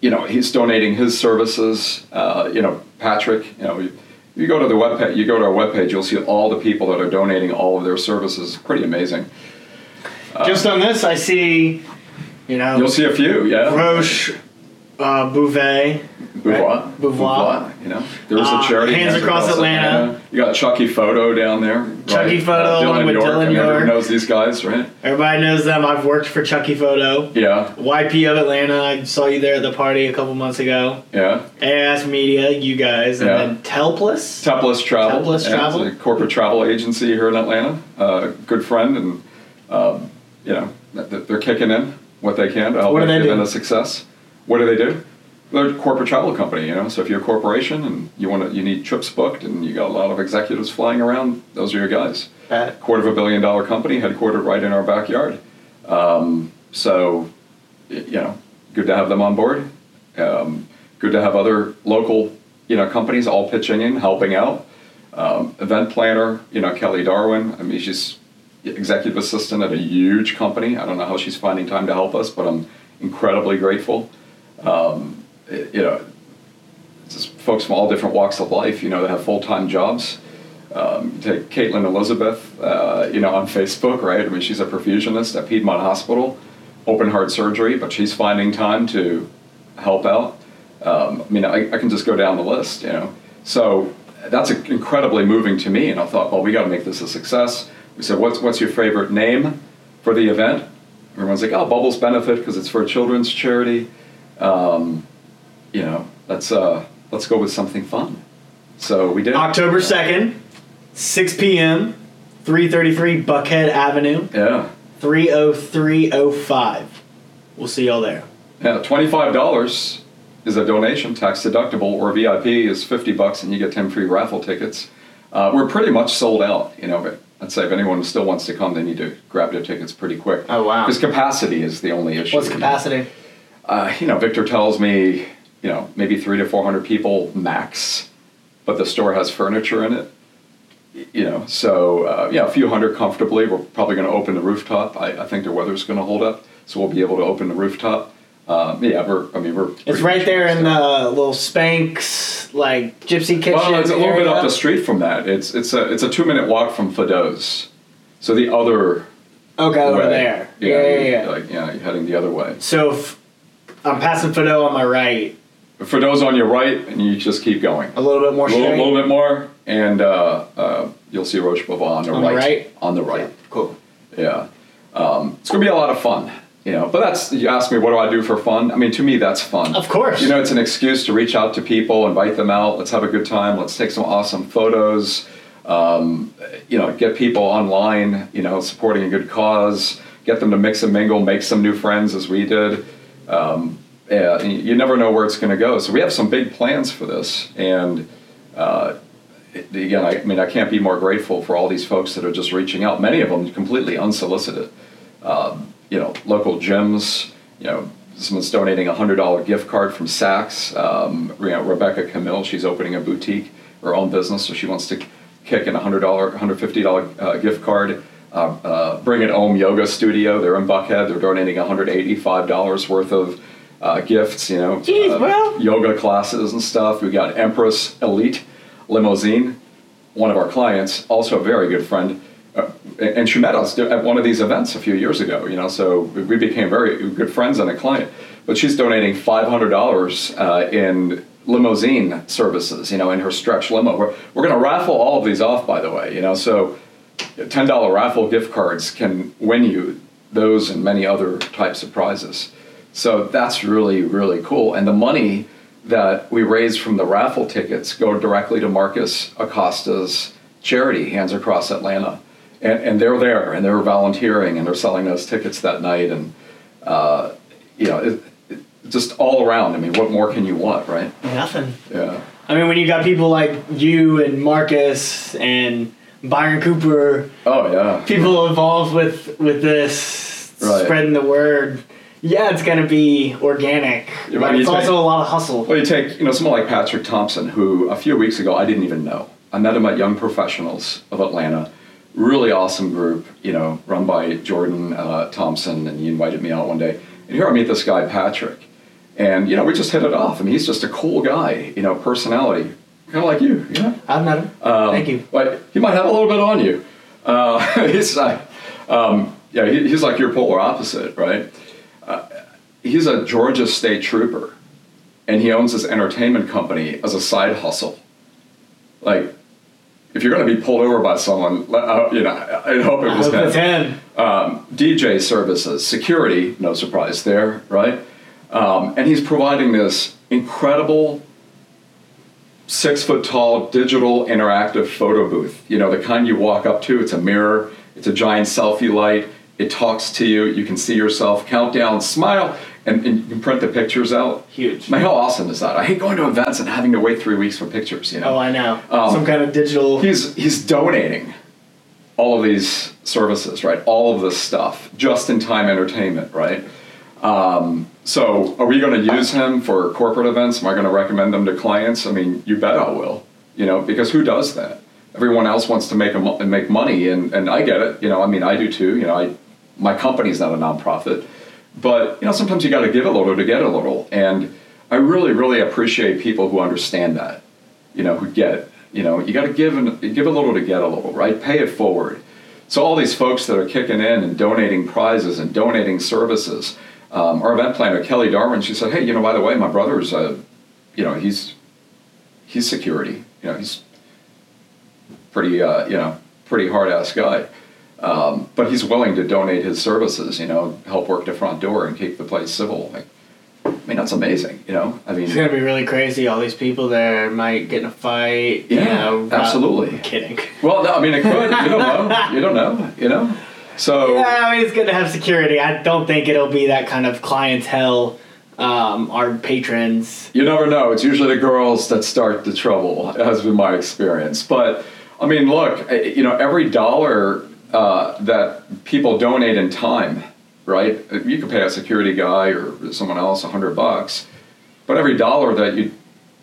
you know, he's donating his services. Uh, you know, Patrick. You know. You, you go to the web you go to our webpage, you'll see all the people that are donating all of their services. Pretty amazing. Just on this, I see you know, you'll see a few. Yeah, Roche, uh, Bouvet. Beauvoir. Right? Beauvoir. You know, there's uh, a charity. Hands, Hands Across, Across Atlanta. Atlanta. You got Chucky Photo down there. Chucky right? Photo uh, Dylan with York, Dylan York. Everybody knows these guys, right? Everybody knows them. I've worked for Chucky Photo. Yeah. YP of Atlanta. I saw you there at the party a couple months ago. Yeah. AIS Media, you guys, and yeah. then Telplus. Telplus Travel. Telplus Travel. It's a corporate travel agency here in Atlanta. Uh, good friend, and um, you know they're kicking in what they can to help what make it a success. What do they do? They're a corporate travel company, you know. So if you're a corporation and you want to, you need trips booked, and you got a lot of executives flying around, those are your guys. Bad. Quarter of a billion dollar company, headquartered right in our backyard. Um, so, you know, good to have them on board. Um, good to have other local, you know, companies all pitching in, helping out. Um, event planner, you know, Kelly Darwin. I mean, she's executive assistant at a huge company. I don't know how she's finding time to help us, but I'm incredibly grateful. Um, you know, just folks from all different walks of life, you know, that have full time jobs. Um, take Caitlin Elizabeth, uh, you know, on Facebook, right? I mean, she's a perfusionist at Piedmont Hospital, open heart surgery, but she's finding time to help out. Um, I mean, I, I, can just go down the list, you know. So that's incredibly moving to me, and I thought, well, we got to make this a success. We said, what's, what's your favorite name for the event? Everyone's like, oh, Bubbles Benefit because it's for a children's charity. Um, you know, let's, uh, let's go with something fun. So we did. October 2nd, 6 p.m., 333 Buckhead Avenue. Yeah. 30305. We'll see y'all there. Yeah, $25 is a donation, tax deductible, or VIP is 50 bucks and you get 10 free raffle tickets. Uh, we're pretty much sold out, you know, but I'd say if anyone still wants to come, they need to grab their tickets pretty quick. Oh wow! Because capacity is the only issue. What's capacity? Uh, you know, Victor tells me, you know, maybe three to four hundred people max, but the store has furniture in it. You know, so uh, yeah, a few hundred comfortably. We're probably going to open the rooftop. I, I think the weather's going to hold up, so we'll be able to open the rooftop. Uh, yeah, we're. I mean, we're. It's right there in the little Spanx like Gypsy Kitchen. Well, it's a little bit up the street from that. It's it's a it's a two minute walk from Fado's. So the other. Okay, way, over there. Yeah, yeah, yeah. yeah. Like yeah, you're heading the other way. So if I'm passing Fado on my right. Fado's on your right, and you just keep going. A little bit more. A little, little, bit more, and uh, uh, you'll see Roche Bobois on the on right. Right. On the right. Yeah, cool. Yeah, um, it's gonna be a lot of fun you know but that's you ask me what do i do for fun i mean to me that's fun of course you know it's an excuse to reach out to people invite them out let's have a good time let's take some awesome photos um, you know get people online you know supporting a good cause get them to mix and mingle make some new friends as we did um, you never know where it's going to go so we have some big plans for this and uh, again, I, I mean, I can't be more grateful for all these folks that are just reaching out. Many of them completely unsolicited. Um, you know, local gyms. You know, someone's donating a hundred dollar gift card from Saks. Um, you know, Rebecca Camille, she's opening a boutique, her own business, so she wants to kick in a hundred dollar, hundred fifty dollar uh, gift card. Uh, uh, Bring It Home Yoga Studio, they're in Buckhead. They're donating one hundred eighty five dollars worth of uh, gifts. You know, Jeez, uh, bro. yoga classes and stuff. We got Empress Elite Limousine, one of our clients, also a very good friend. Uh, and she met us at one of these events a few years ago, you know, so we became very good friends and a client. But she's donating $500 uh, in limousine services, you know, in her stretch limo. We're, we're going to raffle all of these off, by the way, you know, so $10 raffle gift cards can win you those and many other types of prizes. So that's really, really cool. And the money that we raise from the raffle tickets go directly to Marcus Acosta's charity, Hands Across Atlanta. And, and they're there and they're volunteering and they're selling those tickets that night. And, uh, you know, it, it, just all around. I mean, what more can you want, right? Nothing. Yeah. I mean, when you got people like you and Marcus and Byron Cooper, Oh, yeah. people involved with with this, Right. spreading the word. Yeah, it's gonna be organic, Yeah, but it's you also take- a lot of hustle. Well, you take you know someone like Patrick Thompson, who a few weeks ago I didn't even know. I met him at Young Professionals of Atlanta. Really awesome group, you know, run by Jordan uh, Thompson, and he invited me out one day. And here I meet this guy Patrick, and you know we just hit it off. I mean, he's just a cool guy, you know, personality, kind of like you, you know. I've met him. Um, Thank you. But he might have a little bit on you. Uh, he's like, um, yeah, he, he's like your polar opposite, right? Uh, he's a Georgia State Trooper, and he owns this entertainment company as a side hustle. Like, if you're going to be pulled over by someone, let- uh, you know, I, hope it was hope him him. um, DJ services, security, no surprise there, right? Um, and he's providing this incredible six foot tall digital interactive photo booth. You know, the kind you walk up to, it's a mirror, it's a giant selfie light, it talks to you, you can see yourself, countdown, smile, and, and you can print the pictures out. Huge. Man, how awesome is that? I hate going to events and having to wait three weeks for pictures, you know? Oh, I know. Um, Some kind of digital. he's he's donating all of these services, right? All of this stuff, just in time entertainment, right? Um, so, are we going to use him for corporate events? Am I going to recommend them to clients? I mean, you bet I will. You know, because who does that? Everyone else wants to make a mo- make money, and and I get it. You know, I mean, I do too. You know, I my company's not a nonprofit, but you know, sometimes you got to give a little to get a little, and I really, really appreciate people who understand that you know, who get. You know, you got to give and give a little to get a little, right? Pay it forward. So all these folks that are kicking in and donating prizes and donating services. Um, our event planner Kelly Darwin, she said, "Hey, you know, by the way, my brother's, a, you know, he's he's security. You know, he's pretty, uh, you know, pretty hard ass guy." Um, but he's willing to donate his services, you know, help work the front door and keep the place civil. Like, I mean, that's amazing, you know. I mean, It's gonna be really crazy. All these people there might get in a fight. you Yeah, know, absolutely. Kidding. Well, no, I mean, it could. You don't know. You don't know. You know. So Yeah, I mean, it's good to have security. I don't think it'll be that kind of clientele. Um, our patrons. you never know. It's usually the girls that start the trouble, has been my experience. But I mean, look, eh, you know, every dollar uh, that people donate in time, right? You could pay a security guy or someone else a hundred bucks, but every dollar that you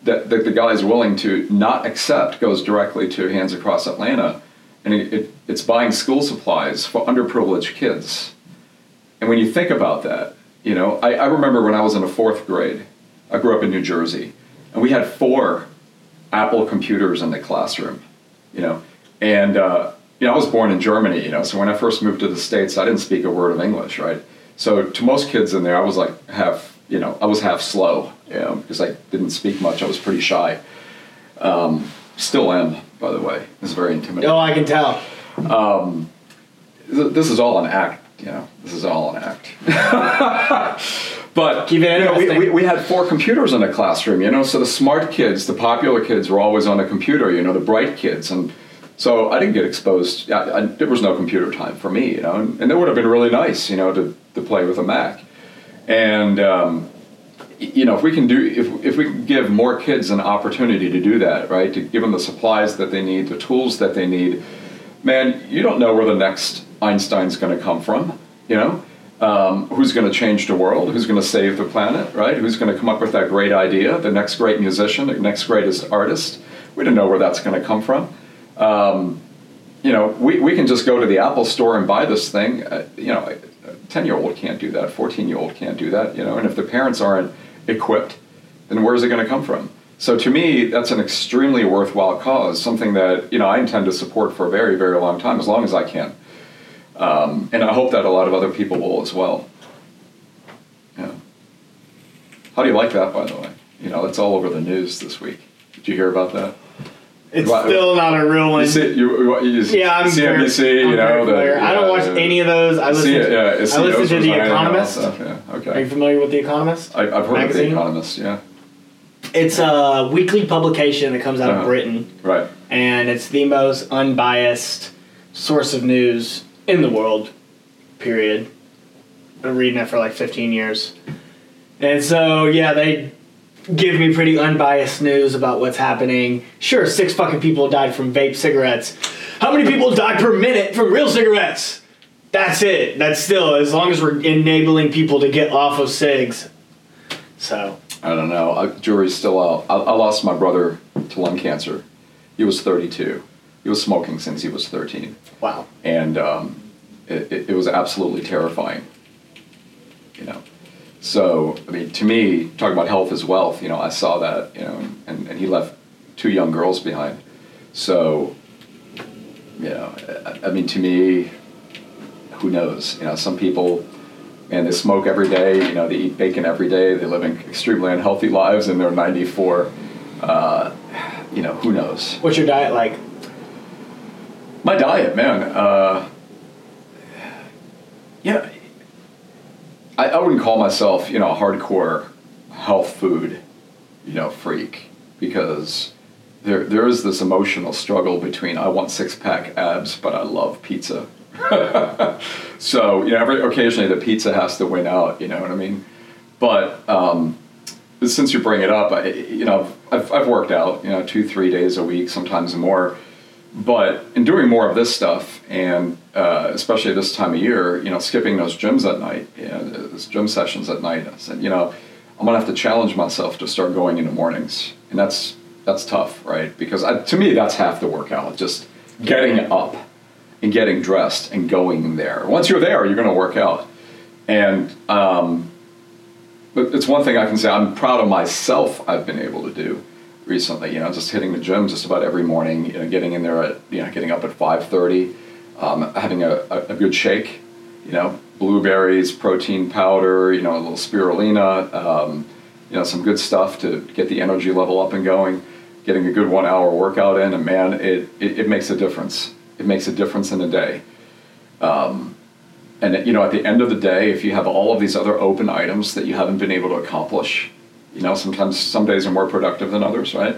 that, that the guy is willing to not accept goes directly to Hands Across Atlanta, and it, it, it's buying school supplies for underprivileged kids. And when you think about that, you know, I, I remember when I was in the fourth grade, I grew up in New Jersey, and we had four Apple computers in the classroom, you know, and uh, you know I was born in Germany, you know, so when I first moved to the states, I didn't speak a word of English, right? So to most kids in there, I was like half, you know, I was half slow, you know, because I didn't speak much. I was pretty shy. Um, still am, by the way. It's very intimidating Oh, I can tell. th- this is all an act, you know. This is all an act. but Keep it you know, we, we, we had four computers in the classroom, you know. So the smart kids, the popular kids, were always on the computer, you know, the bright kids, and so I didn't get exposed. I, I, there was no computer time for me, you know, and, and it would have been really nice, you know, to, to play with a Mac. And um, you know, if we can do, if, if we can give more kids an opportunity to do that, right, to give them the supplies that they need, the tools that they need, man, you don't know where the next Einstein's going to come from, you know? Um, who's going to change the world? Who's going to save the planet, right? Who's going to come up with that great idea, the next great musician, the next greatest artist? We don't know where that's going to come from. Um, you know, we, we can just go to the Apple store and buy this thing. Uh, you know, a 10 year old can't do that, 14 year old can't do that, you know, and if the parents aren't equipped, then where's it going to come from? So to me, that's an extremely worthwhile cause, something that, you know, I intend to support for a very, very long time, as long as I can. Um, and I hope that a lot of other people will as well. Yeah. How do you like that, by the way? You know, it's all over the news this week. Did you hear about that? It's Right. still not a real one. You see, you, you, you yeah, I'm very- CNBC, I'm you know, very the, familiar. I don't watch any of those. I listen. To, yeah, I listen to The resigning and all that Economist. stuff, yeah, Are you familiar with The Economist? I, I've heard of The Economist, yeah. It's a weekly publication that comes out Uh-huh. of Britain, Right. and it's the most unbiased source of news in the world. Period. I've Been reading it for like 15 years, and so yeah, they give me pretty unbiased news about what's happening. Sure, six fucking people died from vape cigarettes. How many people die per minute from real cigarettes? That's it. That's still as long as we're enabling people to get off of cigs. So I don't know. I, jury's still out. I, I lost my brother to lung cancer. He was 32. He was smoking since he was 13. wow. And um, it, it, it was absolutely terrifying. You know? So, I mean, to me, talking about health is wealth, you know, I saw that, you know, and, and he left two young girls behind. So, you know, I, I mean, to me, who knows? You know, some people, and they smoke every day, you know, they eat bacon every day, they live in extremely unhealthy lives, and they're 94. Uh, you know, who knows? What's your diet like? My diet, man. Uh, yeah, I, I wouldn't call myself, you know, a hardcore health food, you know, freak because there there is this emotional struggle between I want six pack abs, but I love pizza. so you know, every occasionally the pizza has to win out. You know what I mean? But um, since you bring it up, I, you know, I've, I've worked out, you know, two, three days a week, sometimes more. But in doing more of this stuff, and uh, especially this time of year, you know, skipping those gyms at night, know, those gym sessions at night, I said, you know, I'm gonna have to challenge myself to start going in the mornings, and that's that's tough, right? Because I, to me, that's half the workout, just getting up and getting dressed and going there. Once you're there, you're gonna work out, and um, but it's one thing I can say I'm proud of myself. I've been able to do recently. You know, just hitting the gym just about every morning. You know, getting in there at you know getting up at five thirty, um, having a, a, good shake. You know, blueberries, protein powder. You know, a little spirulina. Um, you know, some good stuff to get the energy level up and going. Getting a good one hour workout in, and man, it, it, it makes a difference. It makes a difference in a day. Um, and you know, at the end of the day, if you have all of these other open items that you haven't been able to accomplish, you know, sometimes some days are more productive than others, right?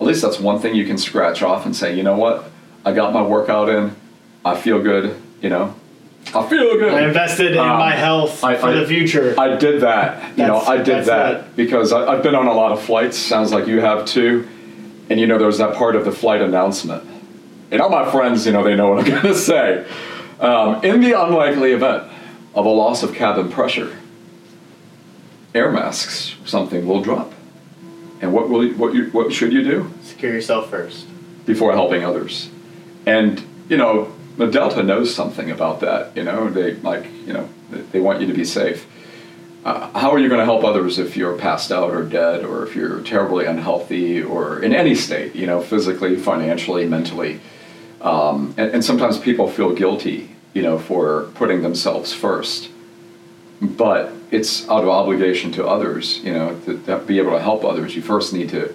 At least that's one thing you can scratch off and say, you know what, I got my workout in, I feel good, you know, I feel good. I invested in Um, my health I- for I- the future. I did that. You know, I did that it. because I, I've been on a lot of flights. Sounds like you have too. And you know, there's that part of the flight announcement. And all my friends, you know, they know what I'm going to say. Um, in the unlikely event of a loss of cabin pressure, air masks, something will drop. And what will you, what you, what should you do? Secure yourself first. before helping others. And you know, the Delta knows something about that. You know, they like you know they- want you to be safe. Uh, how are you going to help others if you're passed out or dead, or if you're terribly unhealthy, or in any state? You know, physically, financially, mentally. Um, and, and sometimes people feel guilty, you know, for putting themselves first. But it's out of obligation to others, you know, to, to be able to help others. You first need to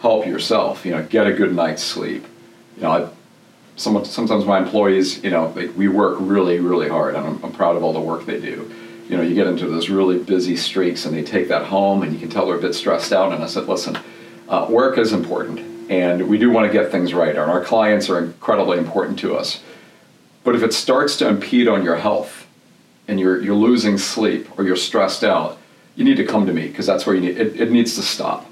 help yourself. You know, get a good night's sleep. You know, I, some, sometimes my employees, you know, we work really, really hard, and I'm, I'm proud of all the work they do. You know, you get into those really busy streaks, and they take that home, and you can tell they're a bit stressed out. And I said, listen, uh, work is important, and we do want to get things right, and our clients are incredibly important to us. But if it starts to impede on your health, and you're you're losing sleep or you're stressed out, you need to come to me because that's where you need it, it needs to stop,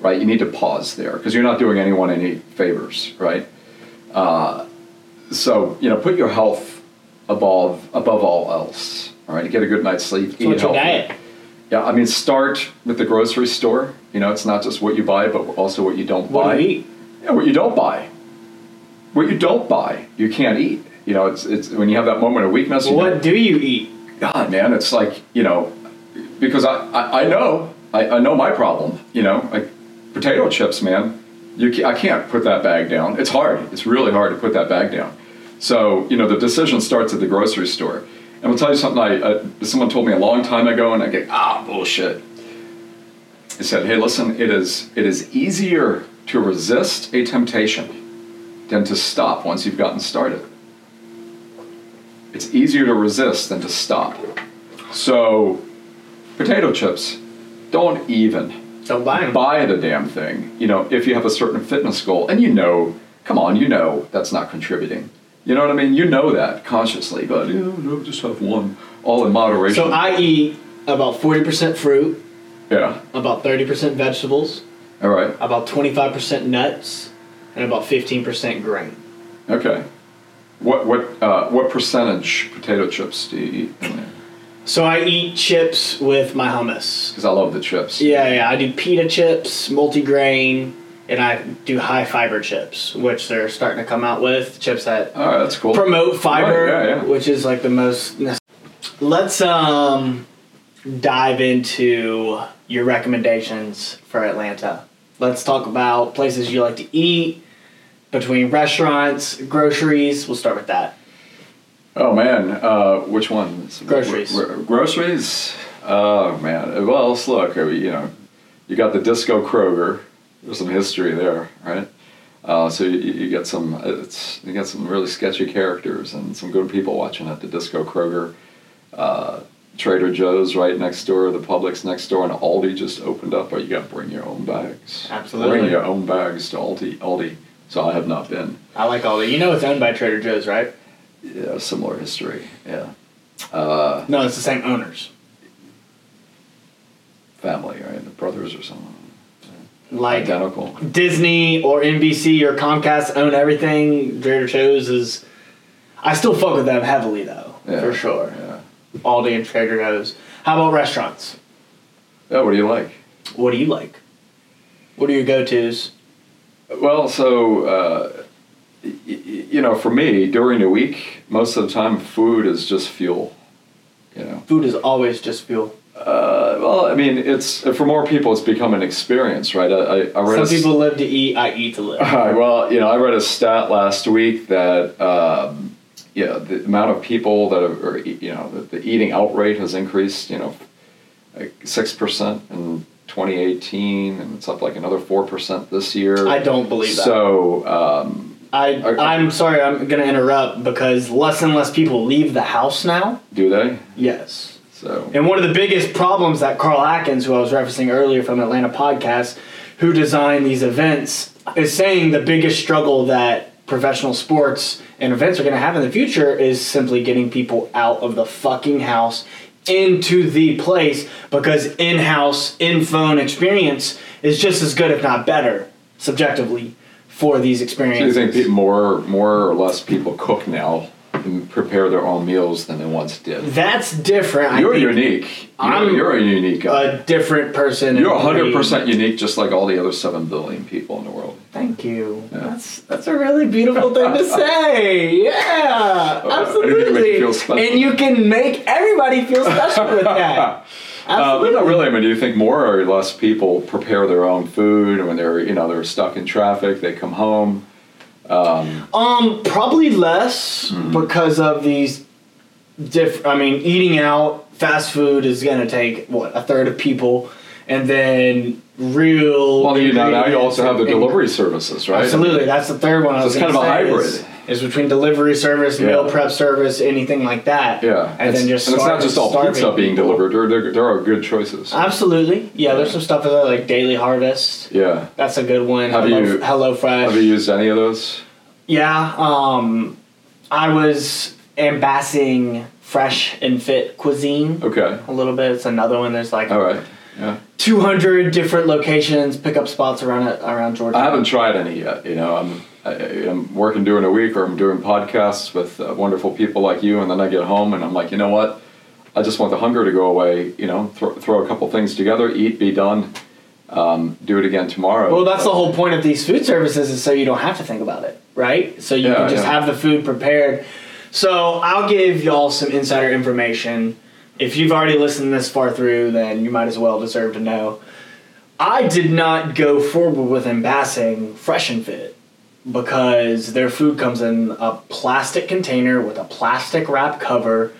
right? You need to pause there because you're not doing anyone any favors, right? Uh, so you know, put your health above above all else. All right, get a good night's sleep. eat What's your diet? Yeah, I mean, start with the grocery store. You know, it's not just what you buy, but also what you don't What buy. do you eat? Yeah, what you don't buy. What you don't buy, you can't eat. You know, it's it's when you have that moment of weakness. you What do you eat? God, man, it's like you know, because I I, I know I, I know my problem. You know, like potato chips, man. You ca- I can't put that bag down. It's hard. It's really hard to put that bag down. So you know, the decision starts at the grocery store. And I'll tell you something. I someone told me a long time ago, and I get ah bullshit. He said, "Hey, listen. It is it is easier to resist a temptation than to stop once you've gotten started." It's easier to resist than to stop. So, potato chips, don't even Don't buy them. buy the damn thing. You know, if you have a certain fitness goal and you know, come on, you know that's not contributing. You know what I mean? You know that consciously, but you know, just have one, all in moderation. So I eat about 40% fruit, yeah. about 30% vegetables, All right. about 25% nuts, and about 15% grain. Okay. What what uh, what percentage potato chips do you eat? So I eat chips with my hummus. Because I love the chips. Yeah, yeah. I do pita chips, multigrain, and I do high fiber chips, which they're starting to come out with chips that that's cool. promote fiber, Right, yeah, yeah. which is like the most. Let's um dive into your recommendations for Atlanta. Let's talk about places you like to eat, between restaurants, groceries. We'll start with that. Oh man, uh, which ones? Groceries. Gro- gro- groceries. Oh man. Well, let's look. I mean, you know, you got the Disco Kroger. There's some history there, right? Uh, so you, you get some. It's you get some really sketchy characters and some good people watching at the Disco Kroger. Uh, Trader Joe's right next door, the Publix next door, and Aldi just opened up. But you got to bring your own bags. Absolutely. Bring your own bags to Aldi. Aldi. So I have not been. I like all that. You know it's owned by Trader Joe's, right? Yeah, similar history. Yeah. Uh, No, it's the same owners. family, right? The brothers or something. Like Identical. Disney or NBC or Comcast own everything. Trader Joe's is. I still fuck with them heavily though, Yeah. for sure. Yeah. Aldi and Trader Joe's. How about restaurants? Yeah, what do you like? What do you like? What are your go tos? Well, so, uh, y- y- you know, for me, during the week, most of the time, food is just fuel. You know? Food is always just fuel. Uh, well, I mean, it's for more people, it's become an experience, right? I, I, I read a Some s- people live to eat. I eat to live. Hi, well, you know, I read a stat last week that um, yeah, the amount of people that are, are e- you know, the, the eating out rate has increased, you know, like six percent in 2018, and it's up like another four percent this year. I don't believe that. So, um, I Okay. I'm sorry. I'm gonna interrupt because less and less people leave the house now. do they? Yes. So, And one of the biggest problems that Carl Atkins, who I was referencing earlier from Atlanta Podcast, who designed these events, is saying the biggest struggle that professional sports and events are going to have in the future is simply getting people out of the fucking house into the place because in-house in-phone experience is just as good if not better subjectively for these experiences. so you think more, more or less people cook now prepare their own meals than they once did? that's different You're unique. You're, I'm you're a unique guy. a different person You're 100% unique, just like all the other seven billion people in the world. Thank you. Yeah. That's that's a really beautiful thing to say. Yeah, Uh, I didn't make absolutely. you. And you can make everybody feel special with that. Uh, but not really. I mean, do you think more or less people prepare their own food when they're, you know, they're stuck in traffic, they come home? Um, um probably less Hmm. because of these diff. I mean, eating out, fast food is gonna take what a third of people, and then real. Well, you know, now you also have the delivery services, right? Absolutely, that's the third one. I So was it's kind of a hybrid. Is, is between delivery service, Yeah. meal prep service, anything like that. Yeah, and it's, then just and it's not just all starving pizza being delivered. There, there, there are good choices. Absolutely, yeah. There's some stuff there like Daily Harvest. Yeah. That's a good one. Have Hello, you- Hello Fresh. Have you used any of those? Yeah, um, I was embassing fresh and fit cuisine Okay. a little bit. It's another one. There's like All right. Yeah. 200 different locations, pickup spots around it, around Georgia. I haven't tried any yet. You know, I'm I, I'm working during a week, or I'm doing podcasts with uh, wonderful people like you, and then I get home and I'm like, you know what? I just want the hunger to go away. You know, throw, throw a couple things together, eat, be done. Um, do it again tomorrow. Well, that's the whole point of these food services is so you don't have to think about it, right? So you Yeah, can just yeah. have the food prepared. So I'll give y'all some insider information. If you've already listened this far through, then you might as well deserve to know. I did not go forward with embassing Fresh and Fit because their food comes in a plastic container with a plastic wrap cover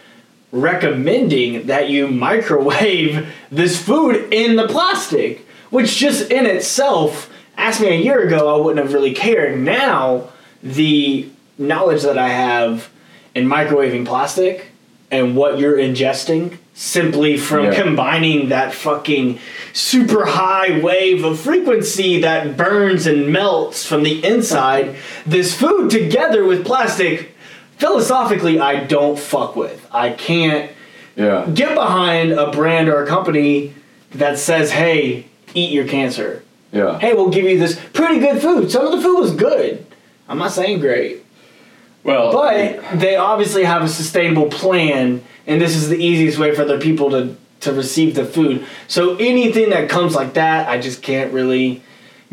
recommending that you microwave this food in the plastic, which just in itself, asked me a year ago, I wouldn't have really cared. Now, the knowledge that I have in microwaving plastic and what you're ingesting simply from Yeah. combining that fucking super high wave of frequency that burns and melts from the inside this food together with plastic philosophically I don't fuck with. I can't yeah. get behind a brand or a company that says, "Hey, eat your cancer." Yeah. Hey, we'll give you this pretty good food. Some of the food was good. I'm not saying great, Well, but they obviously have a sustainable plan, and this is the easiest way for their people to to receive the food. So anything that comes like that, I just can't really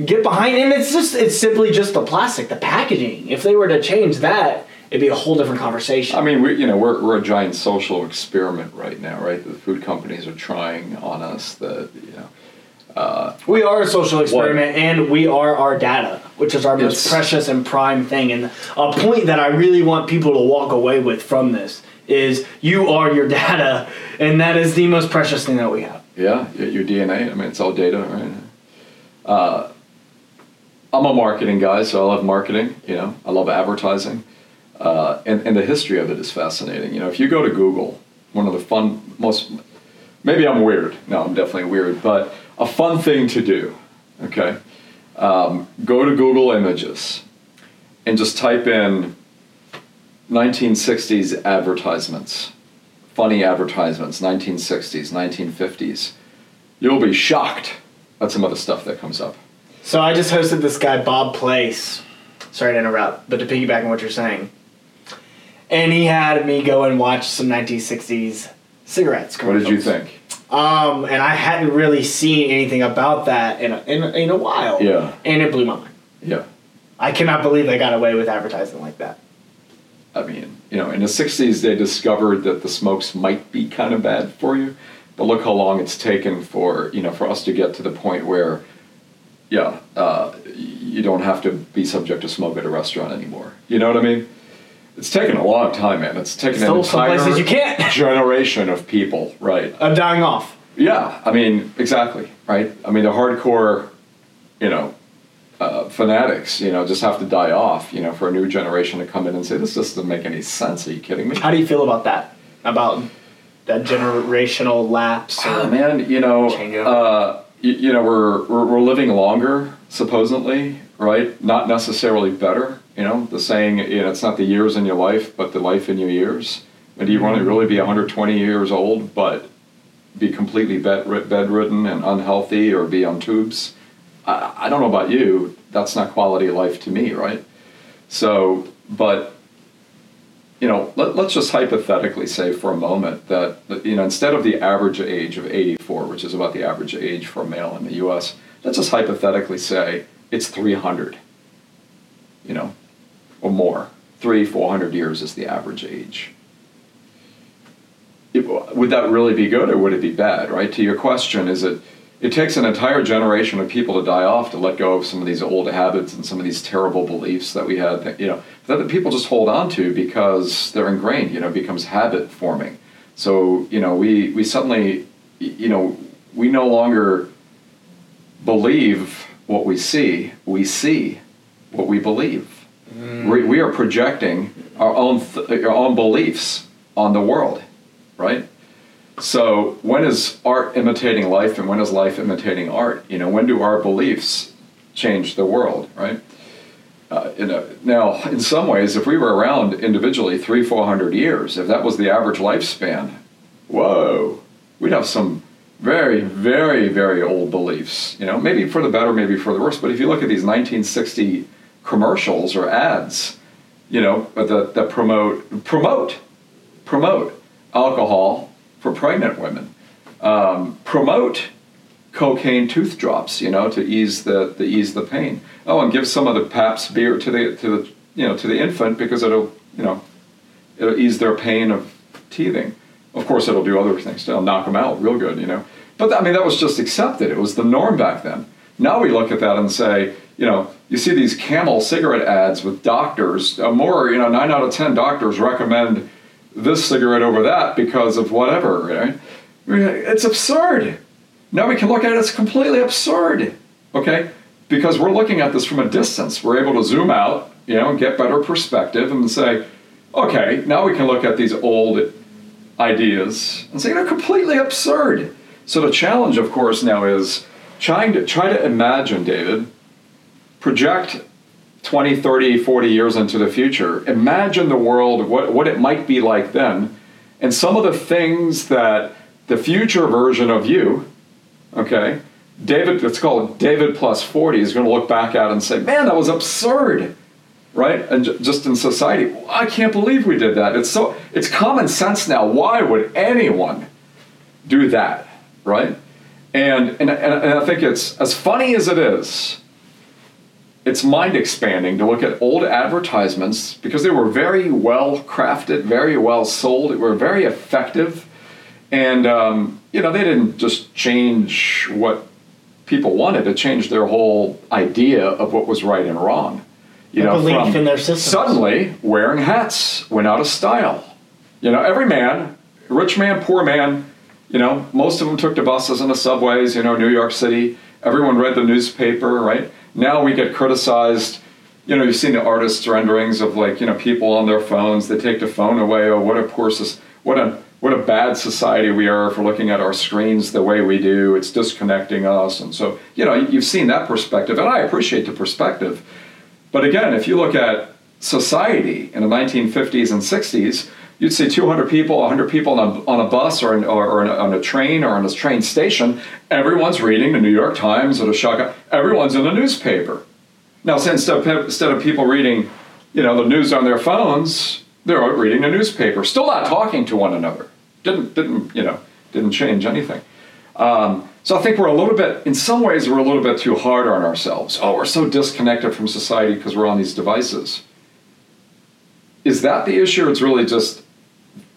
get behind. And it's just it's simply just the plastic, the packaging. If they were to change that, it'd be a whole different conversation. I mean, we, you know, we're, we're a giant social experiment right now, right? The food companies are trying on us that, you know, Uh, We are a social experiment, and we are our data, which is our most It's- precious and prime thing. And a point that I really want people to walk away with from this is you are your data, and that is the most precious thing that we have. yeah, your DNA, I mean, it's all data, right? Uh, I'm a marketing guy, so I love marketing, you know, I love advertising. Uh, and, and the history of it is fascinating. You know, if you go to Google, one of the fun, most, maybe I'm weird. No, I'm definitely weird, but a fun thing to do, okay? Um, go to Google Images and just type in 1960s advertisements, funny advertisements, 1960s, 1950s. You'll be shocked at some of the stuff that comes up. So I just hosted this guy Bob Place. Sorry to interrupt, but to piggyback on what you're saying, and he had me go and watch some 1960s cigarettes. What did you think? Um, and I hadn't really seen anything about that in a, in, in a while. Yeah. And it blew my mind. Yeah. I cannot believe they got away with advertising like that. I mean, you know, in the 60s, they discovered that the smokes might be kind of bad for you. But look how long it's taken for, you know, for us to get to the point where, yeah, uh, you don't have to be subject to smoke at a restaurant anymore. You know what I mean? It's taken a long time, man. It's taken a Still an some entire places you can't. generation of people, right? I'm dying off. Yeah, I mean, exactly, right? I mean, the hardcore, you know, uh, fanatics, you know, just have to die off, you know, for a new generation to come in and say, this doesn't make any sense. Are you kidding me? How do you feel about that? About that generational lapse? Or, man, you know, uh, you, you know, we're, we're we're living longer, supposedly, right? Not necessarily better. You know, the saying, you know, it's not the years in your life, but the life in your years. And do you want to really be 120 years old, but be completely bed, bedridden and unhealthy, or be on tubes? I, I don't know about you. That's not quality of life to me, right? So, but you know, let, let's just hypothetically say for a moment that, you know, instead of the average age of 84, which is about the average age for a male in the US, let's just hypothetically say it's 300, you know, or more. Three, 400 years is the average age. It- would that really be good or would it be bad, right? To your question, is it, it takes an entire generation of people to die off to let go of some of these old habits and some of these terrible beliefs that we had, that, you know, that the people just hold on to because they're ingrained, you know, becomes habit forming. So, you know, we, we suddenly, you know, we no longer believe what we see, we see what we believe. We, we are projecting our own, th- our own beliefs on the world, right? So when is art imitating life and when is life imitating art? You know, when do our beliefs change the world, right? Uh, you know, now, in some ways, if we were around individually three, four hundred years, if that was the average lifespan, whoa, we'd have some very, very, very old beliefs. You know, maybe for the better, maybe for the worse. But if you look at these 1960 commercials or ads, you know, that, that promote promote promote alcohol for pregnant women, um, promote cocaine tooth drops, you know, to ease the, the ease the pain. Oh, and give some of the Pabst beer to the to the you know to the infant because it'll you know it'll ease their pain of teething. Of course, it'll do other things. It'll knock them out real good, you know. But I mean, that was just accepted. It was the norm back then. Now we look at that and say, you know, you see these Camel cigarette ads with doctors. Uh, more, you know, nine out of ten doctors recommend this cigarette over that because of whatever. Right? It's absurd. Now we can look at it, it's completely absurd, okay? Because we're looking at this from a distance. We're able to zoom out, you know, and get better perspective and say, okay, now we can look at these old ideas and say they're completely absurd. So the challenge, of course, now is trying to try to imagine, David, project 20, 30, 40 years into the future. Imagine the world, what, what it might be like then, and some of the things that the future version of you okay, David, it's called David plus 40, is going to look back at and say, man, that was absurd, right? And j- just in society, I can't believe we did that. It's so, it's common sense now. Why would anyone do that, right? And, and, and I think it's as funny as it is, it's mind expanding to look at old advertisements because they were very well crafted, very well sold, they were very effective. And um, you know, they didn't just change what people wanted; to change their whole idea of what was right and wrong. You know, belief in their system. Suddenly, wearing hats went out of style. You know, every man, rich man, poor man, you know, most of them took the buses and the subways. You know, New York City. Everyone read the newspaper, right? Now we get criticized. You know, you've seen the artists' renderings of like you know people on their phones. They take the phone away. Oh, what a poor, what a what a bad society we are for looking at our screens the way we do. It's disconnecting us. And so, you know, you've seen that perspective, and I appreciate the perspective. But again, if you look at society in the 1950s and 60s, you'd see 200 people, 100 people on a, on a bus or, or, or on a train or on a train station. Everyone's reading the New York Times or the Chicago. Everyone's in the newspaper. Now, of, instead of people reading, you know, the news on their phones, they're reading a newspaper, still not talking to one another. Didn't didn't you know didn't change anything. Um, so I think we're a little bit, in some ways, we're a little bit too hard on ourselves. Oh, we're so disconnected from society because we're on these devices. Is that the issue? It's really just,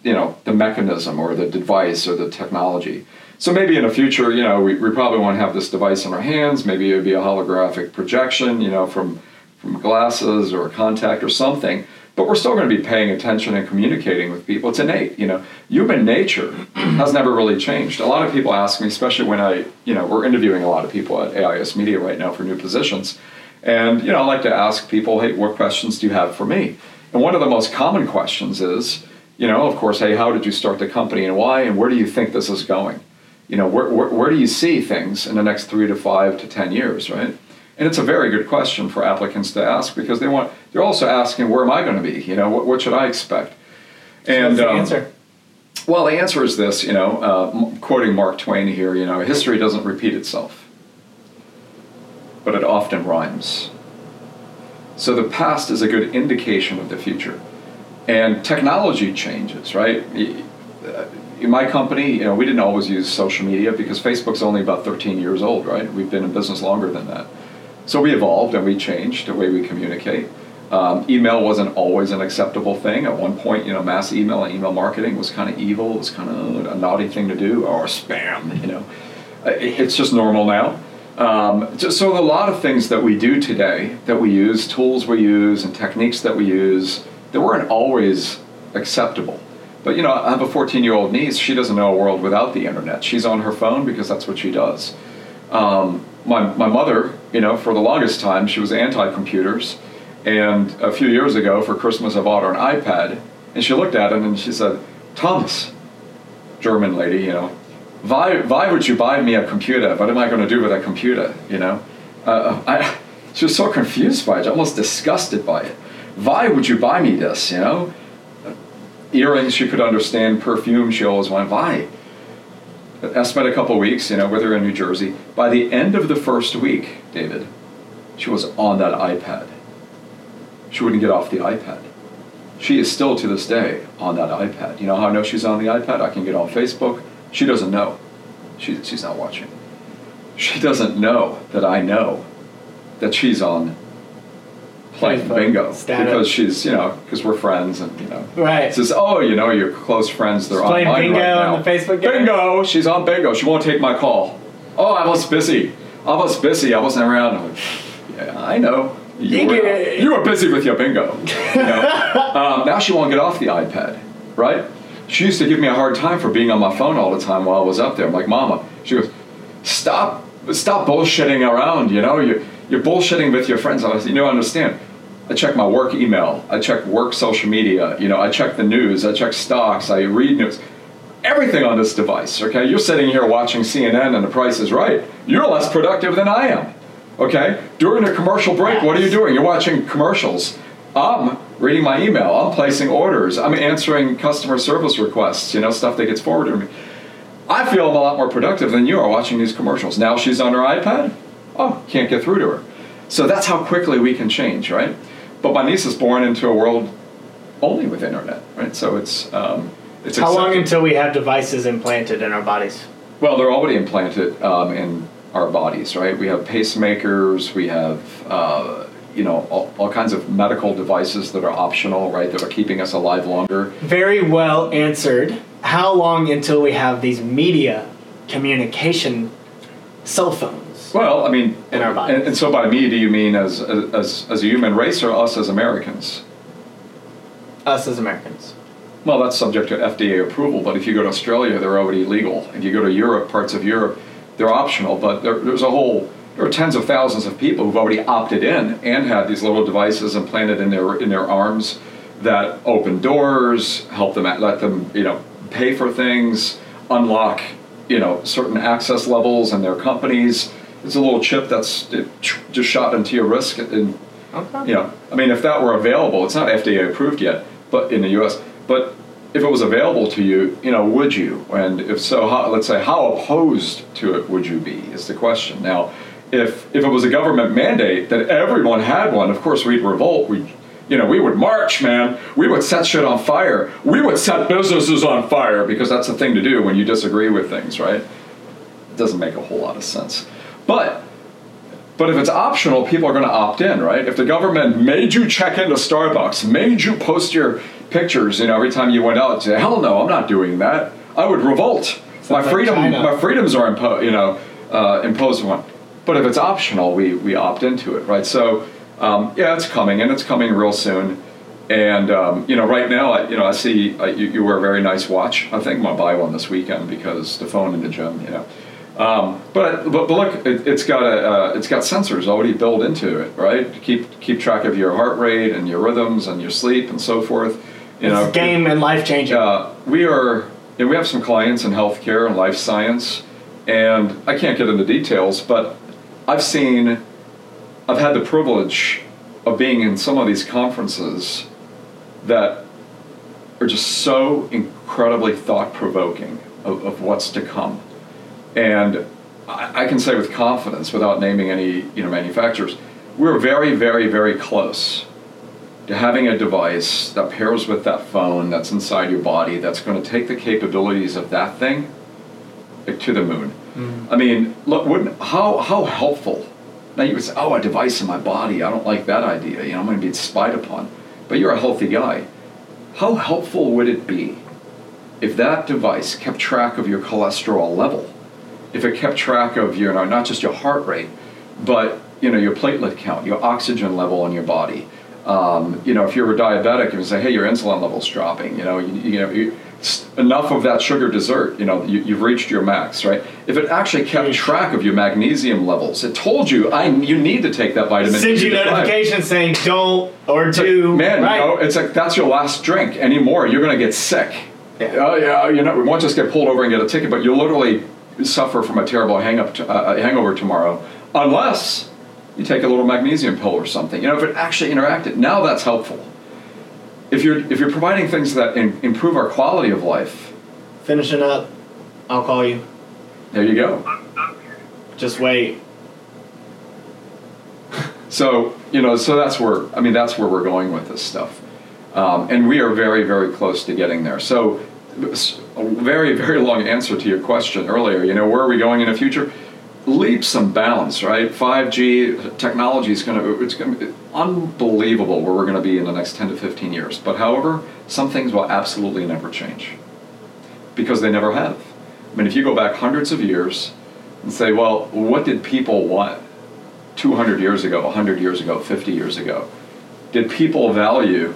you know, the mechanism or the device or the technology. So maybe in the future, you know, we, we probably won't have this device in our hands. Maybe it would be a holographic projection, you know, from from glasses or a contact or something but we're still going to be paying attention and communicating with people. It's innate, you know. Human nature has never really changed. A lot of people ask me, especially when I, you know, we're interviewing a lot of people at AIS Media right now for new positions, and you know, I like to ask people, hey, what questions do you have for me? And one of the most common questions is, you know, of course, hey, how did you start the company and why, and where do you think this is going? You know, where, where, where do you see things in the next three to five to ten years, right? And it's a very good question for applicants to ask because they want they're also asking where am I going to be? You know, what, what should I expect? And so um, answer. Well, the answer is this. You know, uh, quoting Mark Twain here. You know, history doesn't repeat itself, but it often rhymes. So the past is a good indication of the future, and technology changes. Right. Uh, in my company, you know, we didn't always use social media because Facebook's only about 13 years old, right? We've been in business longer than that. So we evolved and we changed the way we communicate. Um, email wasn't always an acceptable thing. At one point, you know, mass email and email marketing was kind of evil. It was kind of a naughty thing to do, or spam. You know, uh, it's just normal now. Um, so a lot of things that we do today, that we use, tools we use, and techniques that we use, that weren't always acceptable. But you know, I have a 14-year-old niece. She doesn't know a world without the internet. She's on her phone because that's what she does. Um, my, my mother, you know, for the longest time, she was anti computers. And a few years ago, for Christmas, I bought her an iPad. And she looked at it and she said, Thomas, German lady, you know, why, why would you buy me a computer? What am I going to do with a computer? You know, uh, I, She was so confused by it, almost disgusted by it. Why would you buy me this? You know, earrings she could understand, perfume she always wanted. Why? I spent a couple weeks, you know, with her in New Jersey. By the end of the first week, David, she was on that iPad. She wouldn't get off the iPad. She is still to this day on that iPad. You know how I know she's on the iPad? I can get on Facebook. She doesn't know. She, she's not watching. She doesn't know that I know that she's on playing bingo. status. because she's you know because we're friends and you know. Right. says oh you know your close friends they're She's playing online bingo right on now. the Facebook game? bingo! She's on bingo. She won't take my call. Oh I was busy. I was busy. I wasn't around. I'm like, yeah I know. You You were, you. were busy with your bingo. You know? um, now she won't get off the iPad right? She used to give me a hard time for being on my phone all the time while I was up there. I'm like mama she goes stop stop bullshitting around you know? You're, you're bullshitting with your friends. I was you know understand I check my work email. I check work social media. You know I check the news. I check stocks. I read news. Everything on this device okay? You're sitting here watching CNN and the price is right. You're less productive than I am okay? During a commercial break what are you doing? You're watching commercials. I'm reading my email. I'm placing orders. I'm answering customer service requests you know stuff that gets forwarded to me. I feel I'm a lot more productive than you are watching these commercials. Now she's on her iPad. Oh, can't get through to her. So that's how quickly we can change, right? But my niece is born into a world only with internet, right? So it's um, it's How long until we have devices implanted in our bodies? Well, they're already implanted um, in our bodies, right? We have pacemakers, we have, uh, you know, all, all kinds of medical devices that are optional, right? That are keeping us alive longer. Very well answered. How long until we have these media communication cell phones? Well, I mean, In our bodies. And, and so by me, do you mean as, as, as a human race or us as Americans? Us as Americans. Well, that's subject to FDA approval, but if you go to Australia, they're already legal. If you go to Europe, parts of Europe, they're optional, but there, there's a whole, there are tens of thousands of people who've already opted in and had these little devices implanted in their, in their arms that open doors, help them, let them, you know, pay for things, unlock, you know, certain access levels in their companies. It's a little chip that's just shot into your wrist and Okay. you know, I mean, if that were available, it's not FDA approved yet, but in the U.S. But if it was available to you, you know, would you? And if so, how, let's say, how opposed to it would you be? Is the question. Now, if if it was a government mandate that everyone had one, of course we'd revolt. We, you know, we would march, man. We would set shit on fire. We would set businesses on fire because that's the thing to do when you disagree with things, right? It doesn't make a whole lot of sense, but. But if it's optional, people are going to opt in, right? If the government made you check into Starbucks, made you post your pictures, you know, every time you went out, say, hell no, I'm not doing that. I would revolt. my like freedom, China. my freedoms are impo- you know, uh, imposed upon. But if it's optional, we we opt into it, right? So um, yeah, it's coming, and it's coming real soon. And um, you know, right now, I, you know, I see uh, you, you wear a very nice watch. I think I'm gonna buy one this weekend because the phone in the gym, you know. Um, but, but but look, it, it's got a uh, it's got sensors already built into it, right? To keep keep track of your heart rate and your rhythms and your sleep and so forth. You know, it's game and life changing. uh, we are you know, we have some clients in healthcare and life science, and I can't get into details, but I've seen, I've had the privilege of being in some of these conferences that are just so incredibly thought provoking of, of what's to come. And I, I can say with confidence, without naming any you know manufacturers, we're very, very, very close to having a device that pairs with that phone that's inside your body that's going to take the capabilities of that thing to the moon. Mm. I mean, look, wouldn't how how helpful? Now you would say, "Oh, a device in my body. I don't like that idea. You know, I'm going to be spied upon." But you're a healthy guy. How helpful would it be if that device kept track of your cholesterol level? If it kept track of your not just your heart rate, but you know your platelet count, your oxygen level in your body. Um, you know, if you're a diabetic, you can say, "Hey, your insulin level's dropping." You know, you, you know, you, enough of that sugar dessert. You know, you, you've reached your max, right? If it actually kept track of your magnesium levels, it told you, "I you need to take that vitamin." Sends you notifications saying don't or It's like, do. man, right. you know, it's like that's your last drink. Anymore, you're gonna get sick. Yeah. Oh yeah, you know, we won't just get pulled over and get a ticket, but you'll literally suffer from a terrible hang up, uh, hangover tomorrow, unless You take a little magnesium pill or something. You know, if it actually interacted, now that's helpful. If you're if you're providing things that in, improve our quality of life, Finishing up, I'll call you. there you go. Just wait. So you know, so that's where I mean that's where we're going with this stuff, um, and we are very very close to getting there. So s- a very very long answer to your question earlier. You know, where are we going in the future? Leaps and bounds, right? Five G technology is going to it's going to be unbelievable where we're going to be in the next ten to fifteen years. But however, some things will absolutely never change because they never have. I mean, if you go back hundreds of years and say, well, what did people want? 200 years ago, 100 years ago, 50 years ago? Did people value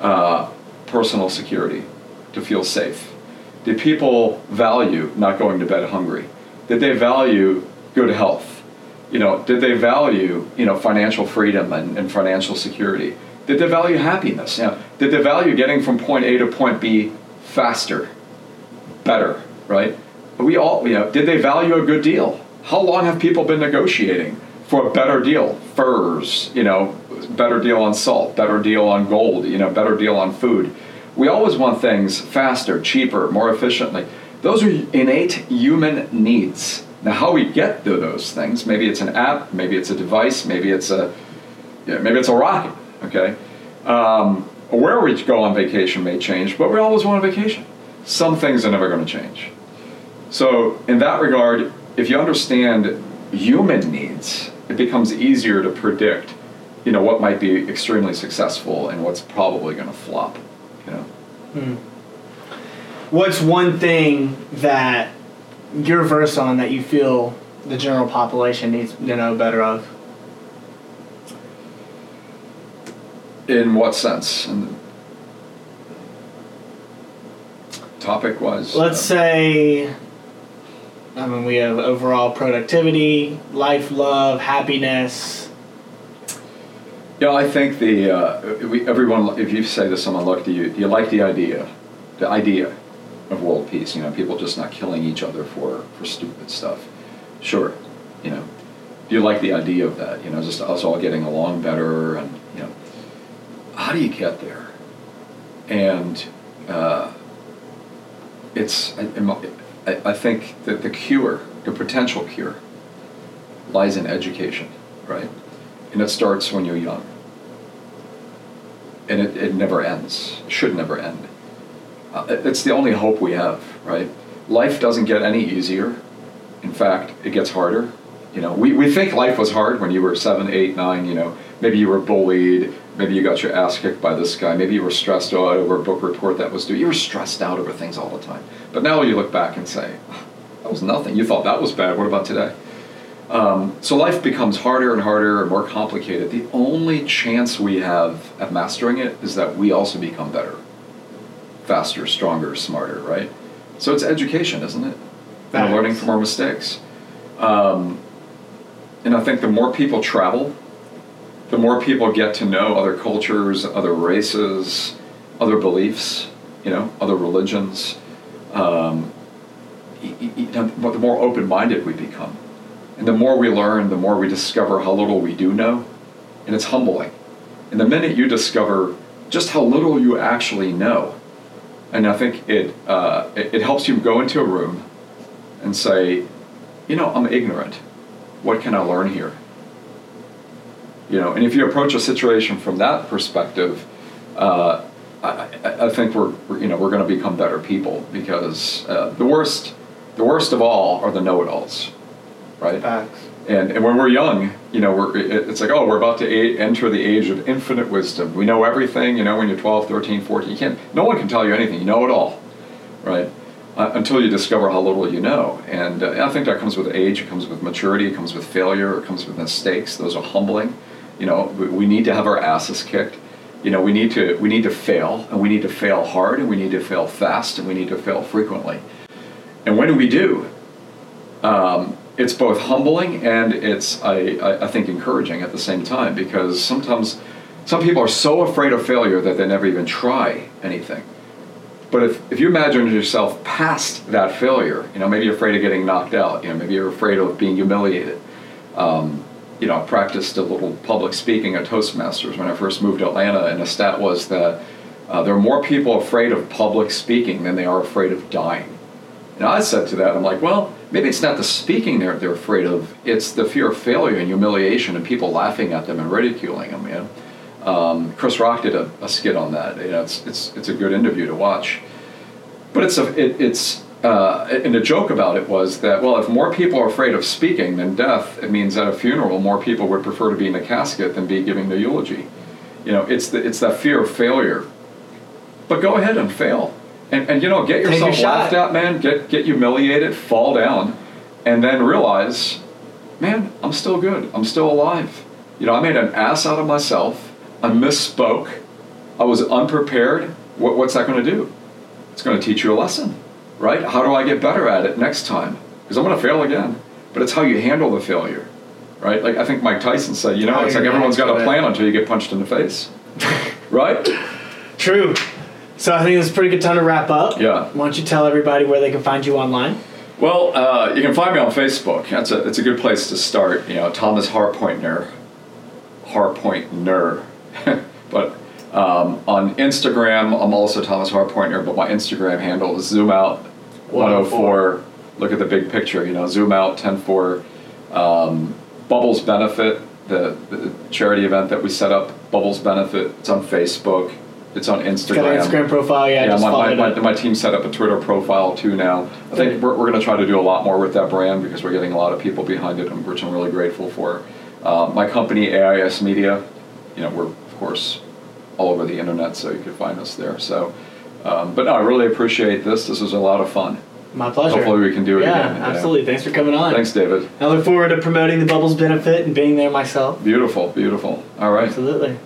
uh, personal security to feel safe? Did people value not going to bed hungry? Did they value good health? You know, did they value you know financial freedom and, and financial security? Did they value happiness? You know, did they value getting from point A to point B faster, better? Right? We all you know. Did they value a good deal? How long have people been negotiating for a better deal? Furs, you know, better deal on salt, better deal on gold, you know, better deal on food. We always want things faster, cheaper, more efficiently. Those are innate human needs. Now, how we get to those things, maybe it's an app, maybe it's a device, maybe it's a, yeah, maybe it's a rocket, okay? Um, where we go on vacation may change, but we always want a vacation. Some things are never going to change. So, in that regard, if you understand human needs, it becomes easier to predict, you know, what might be extremely successful and what's probably going to flop, you know. What's one thing that you're versed on that you feel the general population needs to know better of? In what sense? And topic was. Let's uh, say, I mean, we have overall productivity, life, love, happiness. Yeah, I think the uh, we, everyone. If you say to someone, "Look, do you do you like the idea, the idea of world peace? You know, people just not killing each other for for stupid stuff." Sure, you know. Do you like the idea of that? You know, just us all getting along better, and you know, how do you get there? And uh, it's I, I I think that the cure, the potential cure, lies in education, right? And it starts when you're young. And it, it never ends. It should never end. Uh, it's the only hope we have, right? Life doesn't get any easier. In fact, it gets harder. You know, we, we think life was hard when you were seven, eight, nine, you know, maybe you were bullied, maybe you got your ass kicked by this guy, maybe you were stressed out over a book report that was due. You were stressed out over things all the time. But now you look back and say, "Ah, that was nothing. You thought that was bad. What about today? Um, so life becomes harder and harder and more complicated. The only chance we have at mastering it is that we also become better, faster, stronger, smarter, right? So it's education, isn't it? And learning from our mistakes. Um, and I think the more people travel, the more people get to know other cultures, other races, other beliefs, you know, other religions. Um, you know, the more open-minded we become, and the more we learn, the more we discover how little we do know, and it's humbling. And the minute you discover just how little you actually know, and I think it, uh, it, it helps you go into a room and say, you know, I'm ignorant. What can I learn here? You know, and if you approach a situation from that perspective, uh, I, I, think we're, we're, you know, we're going to become better people because uh, the worst, the worst of all are the know-it-alls, right? Facts. And, and when we're young, you know, we're, it's like, oh, we're about to a- enter the age of infinite wisdom. We know everything, you know, when you're 12, 13, 14. You can't, no one can tell you anything. You know it all, right? Uh, until you discover how little you know. And uh, I think that comes with age, it comes with maturity, it comes with failure, it comes with mistakes. Those are humbling. You know, we, we need to have our asses kicked. You know, we need to we need to fail, and we need to fail hard, and we need to fail fast, and we need to fail frequently. And when do we do, um, it's both humbling and it's I, I, I think encouraging at the same time because sometimes some people are so afraid of failure that they never even try anything. But if, if you imagine yourself past that failure, you know, maybe you're afraid of getting knocked out, you know, maybe you're afraid of being humiliated. Um, you know, practiced a little public speaking at Toastmasters when I first moved to Atlanta, and the stat was that uh, there are more people afraid of public speaking than they are afraid of dying. And I said to that, I'm like, well, maybe it's not the speaking they're, they're afraid of, it's the fear of failure and humiliation and people laughing at them and ridiculing them, you know. Um, Chris Rock did a, a, skit on that. You know, it's, it's, it's a good interview to watch. But it's, a, it, it's uh, and the joke about it was that, well, if more people are afraid of speaking than death, it means at a funeral, more people would prefer to be in the casket than be giving the eulogy. You know, it's, the, it's that fear of failure. But go ahead and fail. And, and you know, get yourself laughed at, man. Get, get humiliated, fall down, and then realize, man, I'm still good. I'm still alive. You know, I made an ass out of myself. I misspoke. I was unprepared. What, what's that going to do? It's going to teach you a lesson right? How do I get better at it next time? Because I'm going to fail again. But it's how you handle the failure, right? Like I think Mike Tyson said, you know, how it's like everyone's got a plan until you get punched in the face, right? True. So I think it's a pretty good time to wrap up. Yeah. Why don't you tell everybody where they can find you online? Well, uh, you can find me on Facebook. That's a it's a good place to start. You know, Thomas Harpointner, Harpointner, but um, on Instagram, I'm also Thomas Harpointner, but my Instagram handle is Zoom Out 104. Look at the big picture, you know, Zoom Out 104. Um, Bubbles Benefit, the, the, charity event that we set up, Bubbles Benefit, it's on Facebook. It's on Instagram. Got an Instagram profile, yeah. Yeah, my, my, my, my, team set up a Twitter profile too now. I think we're, we're going to try to do a lot more with that brand because we're getting a lot of people behind it, which I'm really grateful for. Uh, my company, AIS Media, you know, we're, of course, all over the internet, so you can find us there. So, um, but no, I really appreciate this. This was a lot of fun. My pleasure. Hopefully, we can do it yeah, again. Absolutely. Yeah. Thanks for coming on. Thanks, David. I look forward to promoting the Bubbles benefit and being there myself. Beautiful, beautiful. All right. Absolutely.